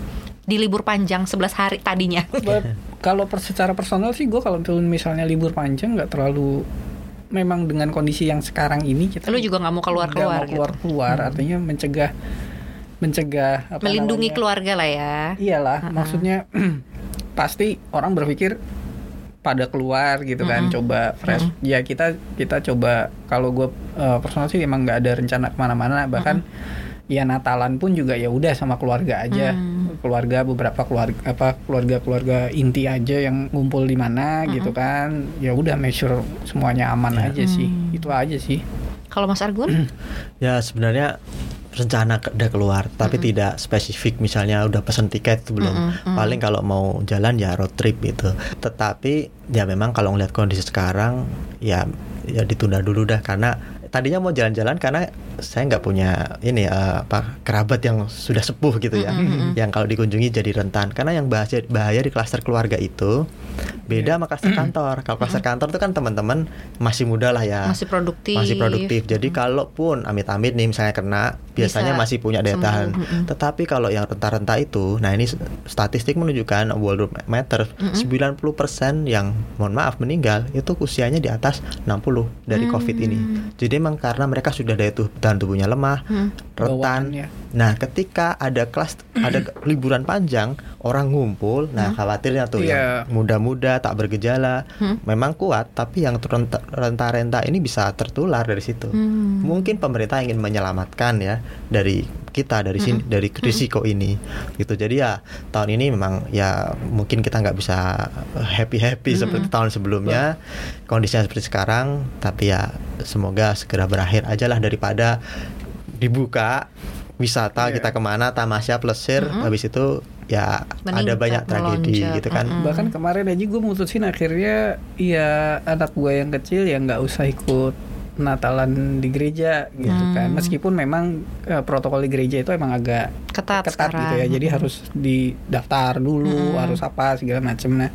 Di libur panjang 11 hari tadinya?
Kalau secara personal sih gue kalau misalnya libur panjang nggak terlalu memang dengan kondisi yang sekarang ini kita
lu juga nggak mau keluar keluar
keluar keluar gitu. artinya mencegah mencegah
apa melindungi namanya, keluarga lah ya
iyalah uh -huh. maksudnya pasti orang berpikir pada keluar gitu kan uh -huh. coba fresh uh -huh. ya kita kita coba kalau gue uh, personal sih emang nggak ada rencana ke mana-mana bahkan uh -huh. ya Natalan pun juga ya udah sama keluarga aja hmm. keluarga beberapa keluarga apa keluarga keluarga inti aja yang ngumpul di mana hmm. gitu kan ya udah make sure semuanya aman ya. aja sih itu aja sih
kalau Mas Argun
ya sebenarnya rencana udah keluar tapi mm -hmm. tidak spesifik misalnya udah pesen tiket belum mm -hmm. paling kalau mau jalan ya road trip gitu tetapi ya memang kalau ngeliat kondisi sekarang ya ya ditunda dulu dah karena tadinya mau jalan-jalan karena saya nggak punya ini uh, apa kerabat yang sudah sepuh gitu ya, mm-hmm. yang kalau dikunjungi jadi rentan. Karena yang bahaya bahaya di klaster keluarga itu beda sama klaster kantor. Kalau klaster kantor itu kan teman-teman masih muda lah ya,
masih produktif,
masih produktif. Jadi kalaupun amit-amit nih misalnya kena, biasanya Bisa masih punya daya tahan. Mm-hmm. Tetapi kalau yang renta-renta itu, nah ini statistik menunjukkan World Matter mm-hmm. 90% yang mohon maaf meninggal itu usianya di atas 60 dari mm-hmm. COVID ini. Jadi memang karena mereka sudah daya tahan tubuhnya lemah, hmm. rentan. Nah, ketika ada kelas ada liburan panjang, orang ngumpul, nah hmm. khawatirnya tuh yeah. yang muda-muda tak bergejala, hmm. memang kuat, tapi yang renta-renta ini bisa tertular dari situ. Hmm. Mungkin pemerintah ingin menyelamatkan ya dari kita dari sini -hmm. dari risiko -hmm. ini gitu jadi ya tahun ini memang ya mungkin kita nggak bisa happy happy -hmm. seperti tahun sebelumnya kondisinya seperti sekarang tapi ya semoga segera berakhir aja lah daripada dibuka wisata yeah. kita ke mana tamasya plesir mm -hmm. habis itu ya Meningkat, ada banyak tragedi melonjak. gitu kan mm
-hmm. bahkan kemarin aja gue mutusin akhirnya ya anak gue yang kecil ya nggak usah ikut Natalan di gereja gitu
Hmm.
kan. Meskipun memang eh, protokol di gereja itu emang agak
ketat,
ketat gitu ya. Jadi harus didaftar dulu,
Hmm.
harus apa segala macam. Nah,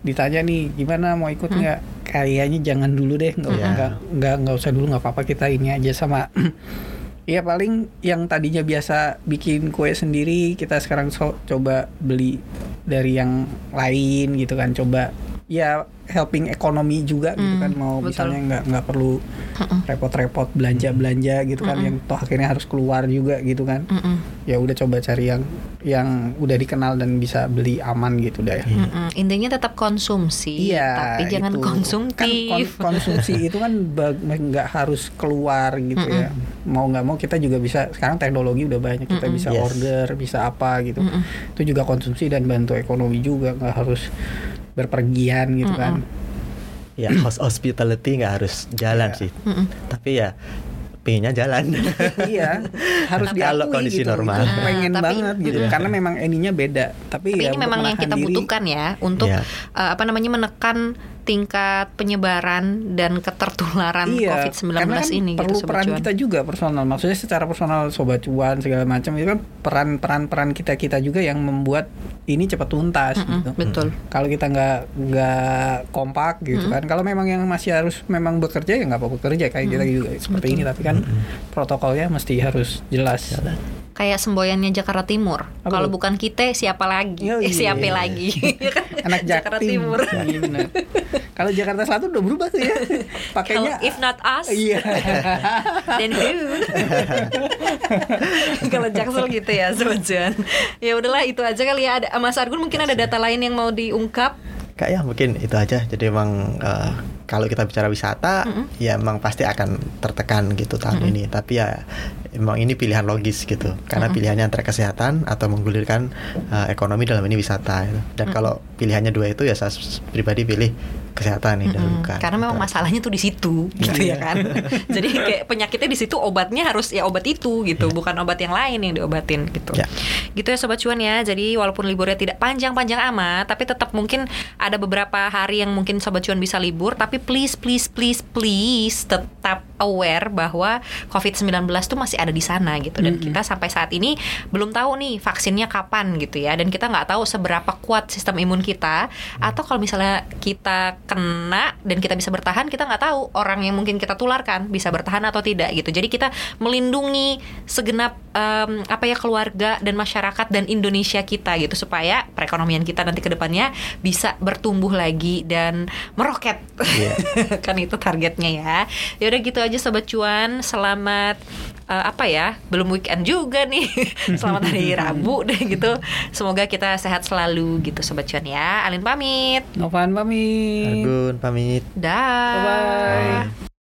ditanya nih gimana mau ikut
Hmm.
nggak? Kayaknya jangan dulu deh, nggak
Iya.
nggak nggak nggak usah dulu nggak apa-apa kita ini aja sama. Ya paling yang tadinya biasa bikin kue sendiri kita sekarang so- coba beli dari yang lain gitu kan coba ya helping ekonomi juga gitu
Hmm,
kan mau
betul.
misalnya nggak nggak perlu repot-repot belanja belanja gitu kan yang toh akhirnya harus keluar juga gitu kan
Mm-mm.
ya udah coba cari yang yang udah dikenal dan bisa beli aman gitu dah ya.
Mm-mm. Intinya tetap konsumsi,
Iya,
tapi jangan
itu.
konsumtif.
Kan kon- konsumsi itu kan nggak harus keluar gitu ya. Mau nggak mau kita juga bisa. Sekarang teknologi udah banyak kita bisa
Yes.
order, bisa apa gitu.
Mm-mm.
Itu juga konsumsi dan bantu ekonomi juga nggak harus berpergian gitu kan.
ya hos- hospitality nggak harus jalan
Iya.
sih tapi ya pengennya jalan
iya, harus
Tapi kalau
diakui
kondisi
gitu.
normal.
Itu pengen
Nah, tapi-
banget gitu.
Iya.
Karena memang ininya beda. Tapi,
Tapi
ya
ini memang yang kita
diri,
butuhkan ya untuk
Iya.
uh, apa namanya menekan tingkat penyebaran dan ketertularan
iya,
COVID-19
karena kan
ini
perlu
gitu Sobat
peran
Cuan.
kita juga personal. Maksudnya secara personal sobat cuan segala macam itu kan peran peran peran kita kita juga yang membuat ini cepat tuntas
Mm-mm,
gitu.
betul.
kalau kita nggak nggak kompak gitu kan. Kalau memang yang masih harus memang bekerja ya nggak apa bekerja kayak kita juga seperti ini. Tapi kan protokolnya mesti harus jelas
Kayak semboyannya Jakarta Timur. Kalau bukan kita siapa lagi?
Oh,
Eh,
iya.
siapa lagi? Ya kan?
anak
Jakarta
Jaktim
Timur.
Iya, benar. kalau Jakarta Selatan udah berubah tuh ya pakainya
if not us,
iya
then who? Kalau Jaksel gitu ya, Cuan. Ya udahlah itu aja kali ya. Ada Mas Argun mungkin ada data lain yang mau diungkap?
Kak ya mungkin itu aja. Jadi emang eh, kalau kita bicara wisata, ya emang pasti akan tertekan gitu tahun ini. Tapi ya emang ini pilihan logis gitu. Karena pilihannya antara kesehatan atau menggulirkan eh, ekonomi dalam ini wisata. gitu. Dan kalau pilihannya dua itu ya saya pribadi pilih kesehatan nih
Mm-mm.
dahulukan.
Karena memang
Gitu.
masalahnya tuh di situ, gitu ya kan. Jadi kayak penyakitnya di situ, obatnya harus ya obat itu gitu, bukan obat yang lain yang diobatin gitu.
Ya.
Gitu ya sobat cuan ya. Jadi walaupun liburnya tidak panjang-panjang amat, tapi tetap mungkin ada beberapa hari yang mungkin sobat cuan bisa libur, tapi please please please please tetap aware bahwa COVID-19 tuh masih ada di sana gitu. Dan kita sampai saat ini belum tahu nih vaksinnya kapan gitu ya. Dan kita nggak tahu seberapa kuat sistem imun kita. Atau kalau misalnya kita kena dan kita bisa bertahan kita nggak tahu orang yang mungkin kita tularkan bisa bertahan atau tidak gitu. Jadi kita melindungi segenap em, apa ya keluarga dan masyarakat dan Indonesia kita gitu. Supaya perekonomian kita nanti ke depannya bisa bertumbuh lagi dan meroket.
Iya.
kan itu targetnya ya. Ya udah gitu aja sobat cuan. Selamat eh, apa ya belum weekend juga nih selamat hari Rabu deh gitu semoga kita sehat selalu gitu sobat cuan ya Alin pamit
Novan pamit
Argun pamit.
dah
Bye-bye.
Bye.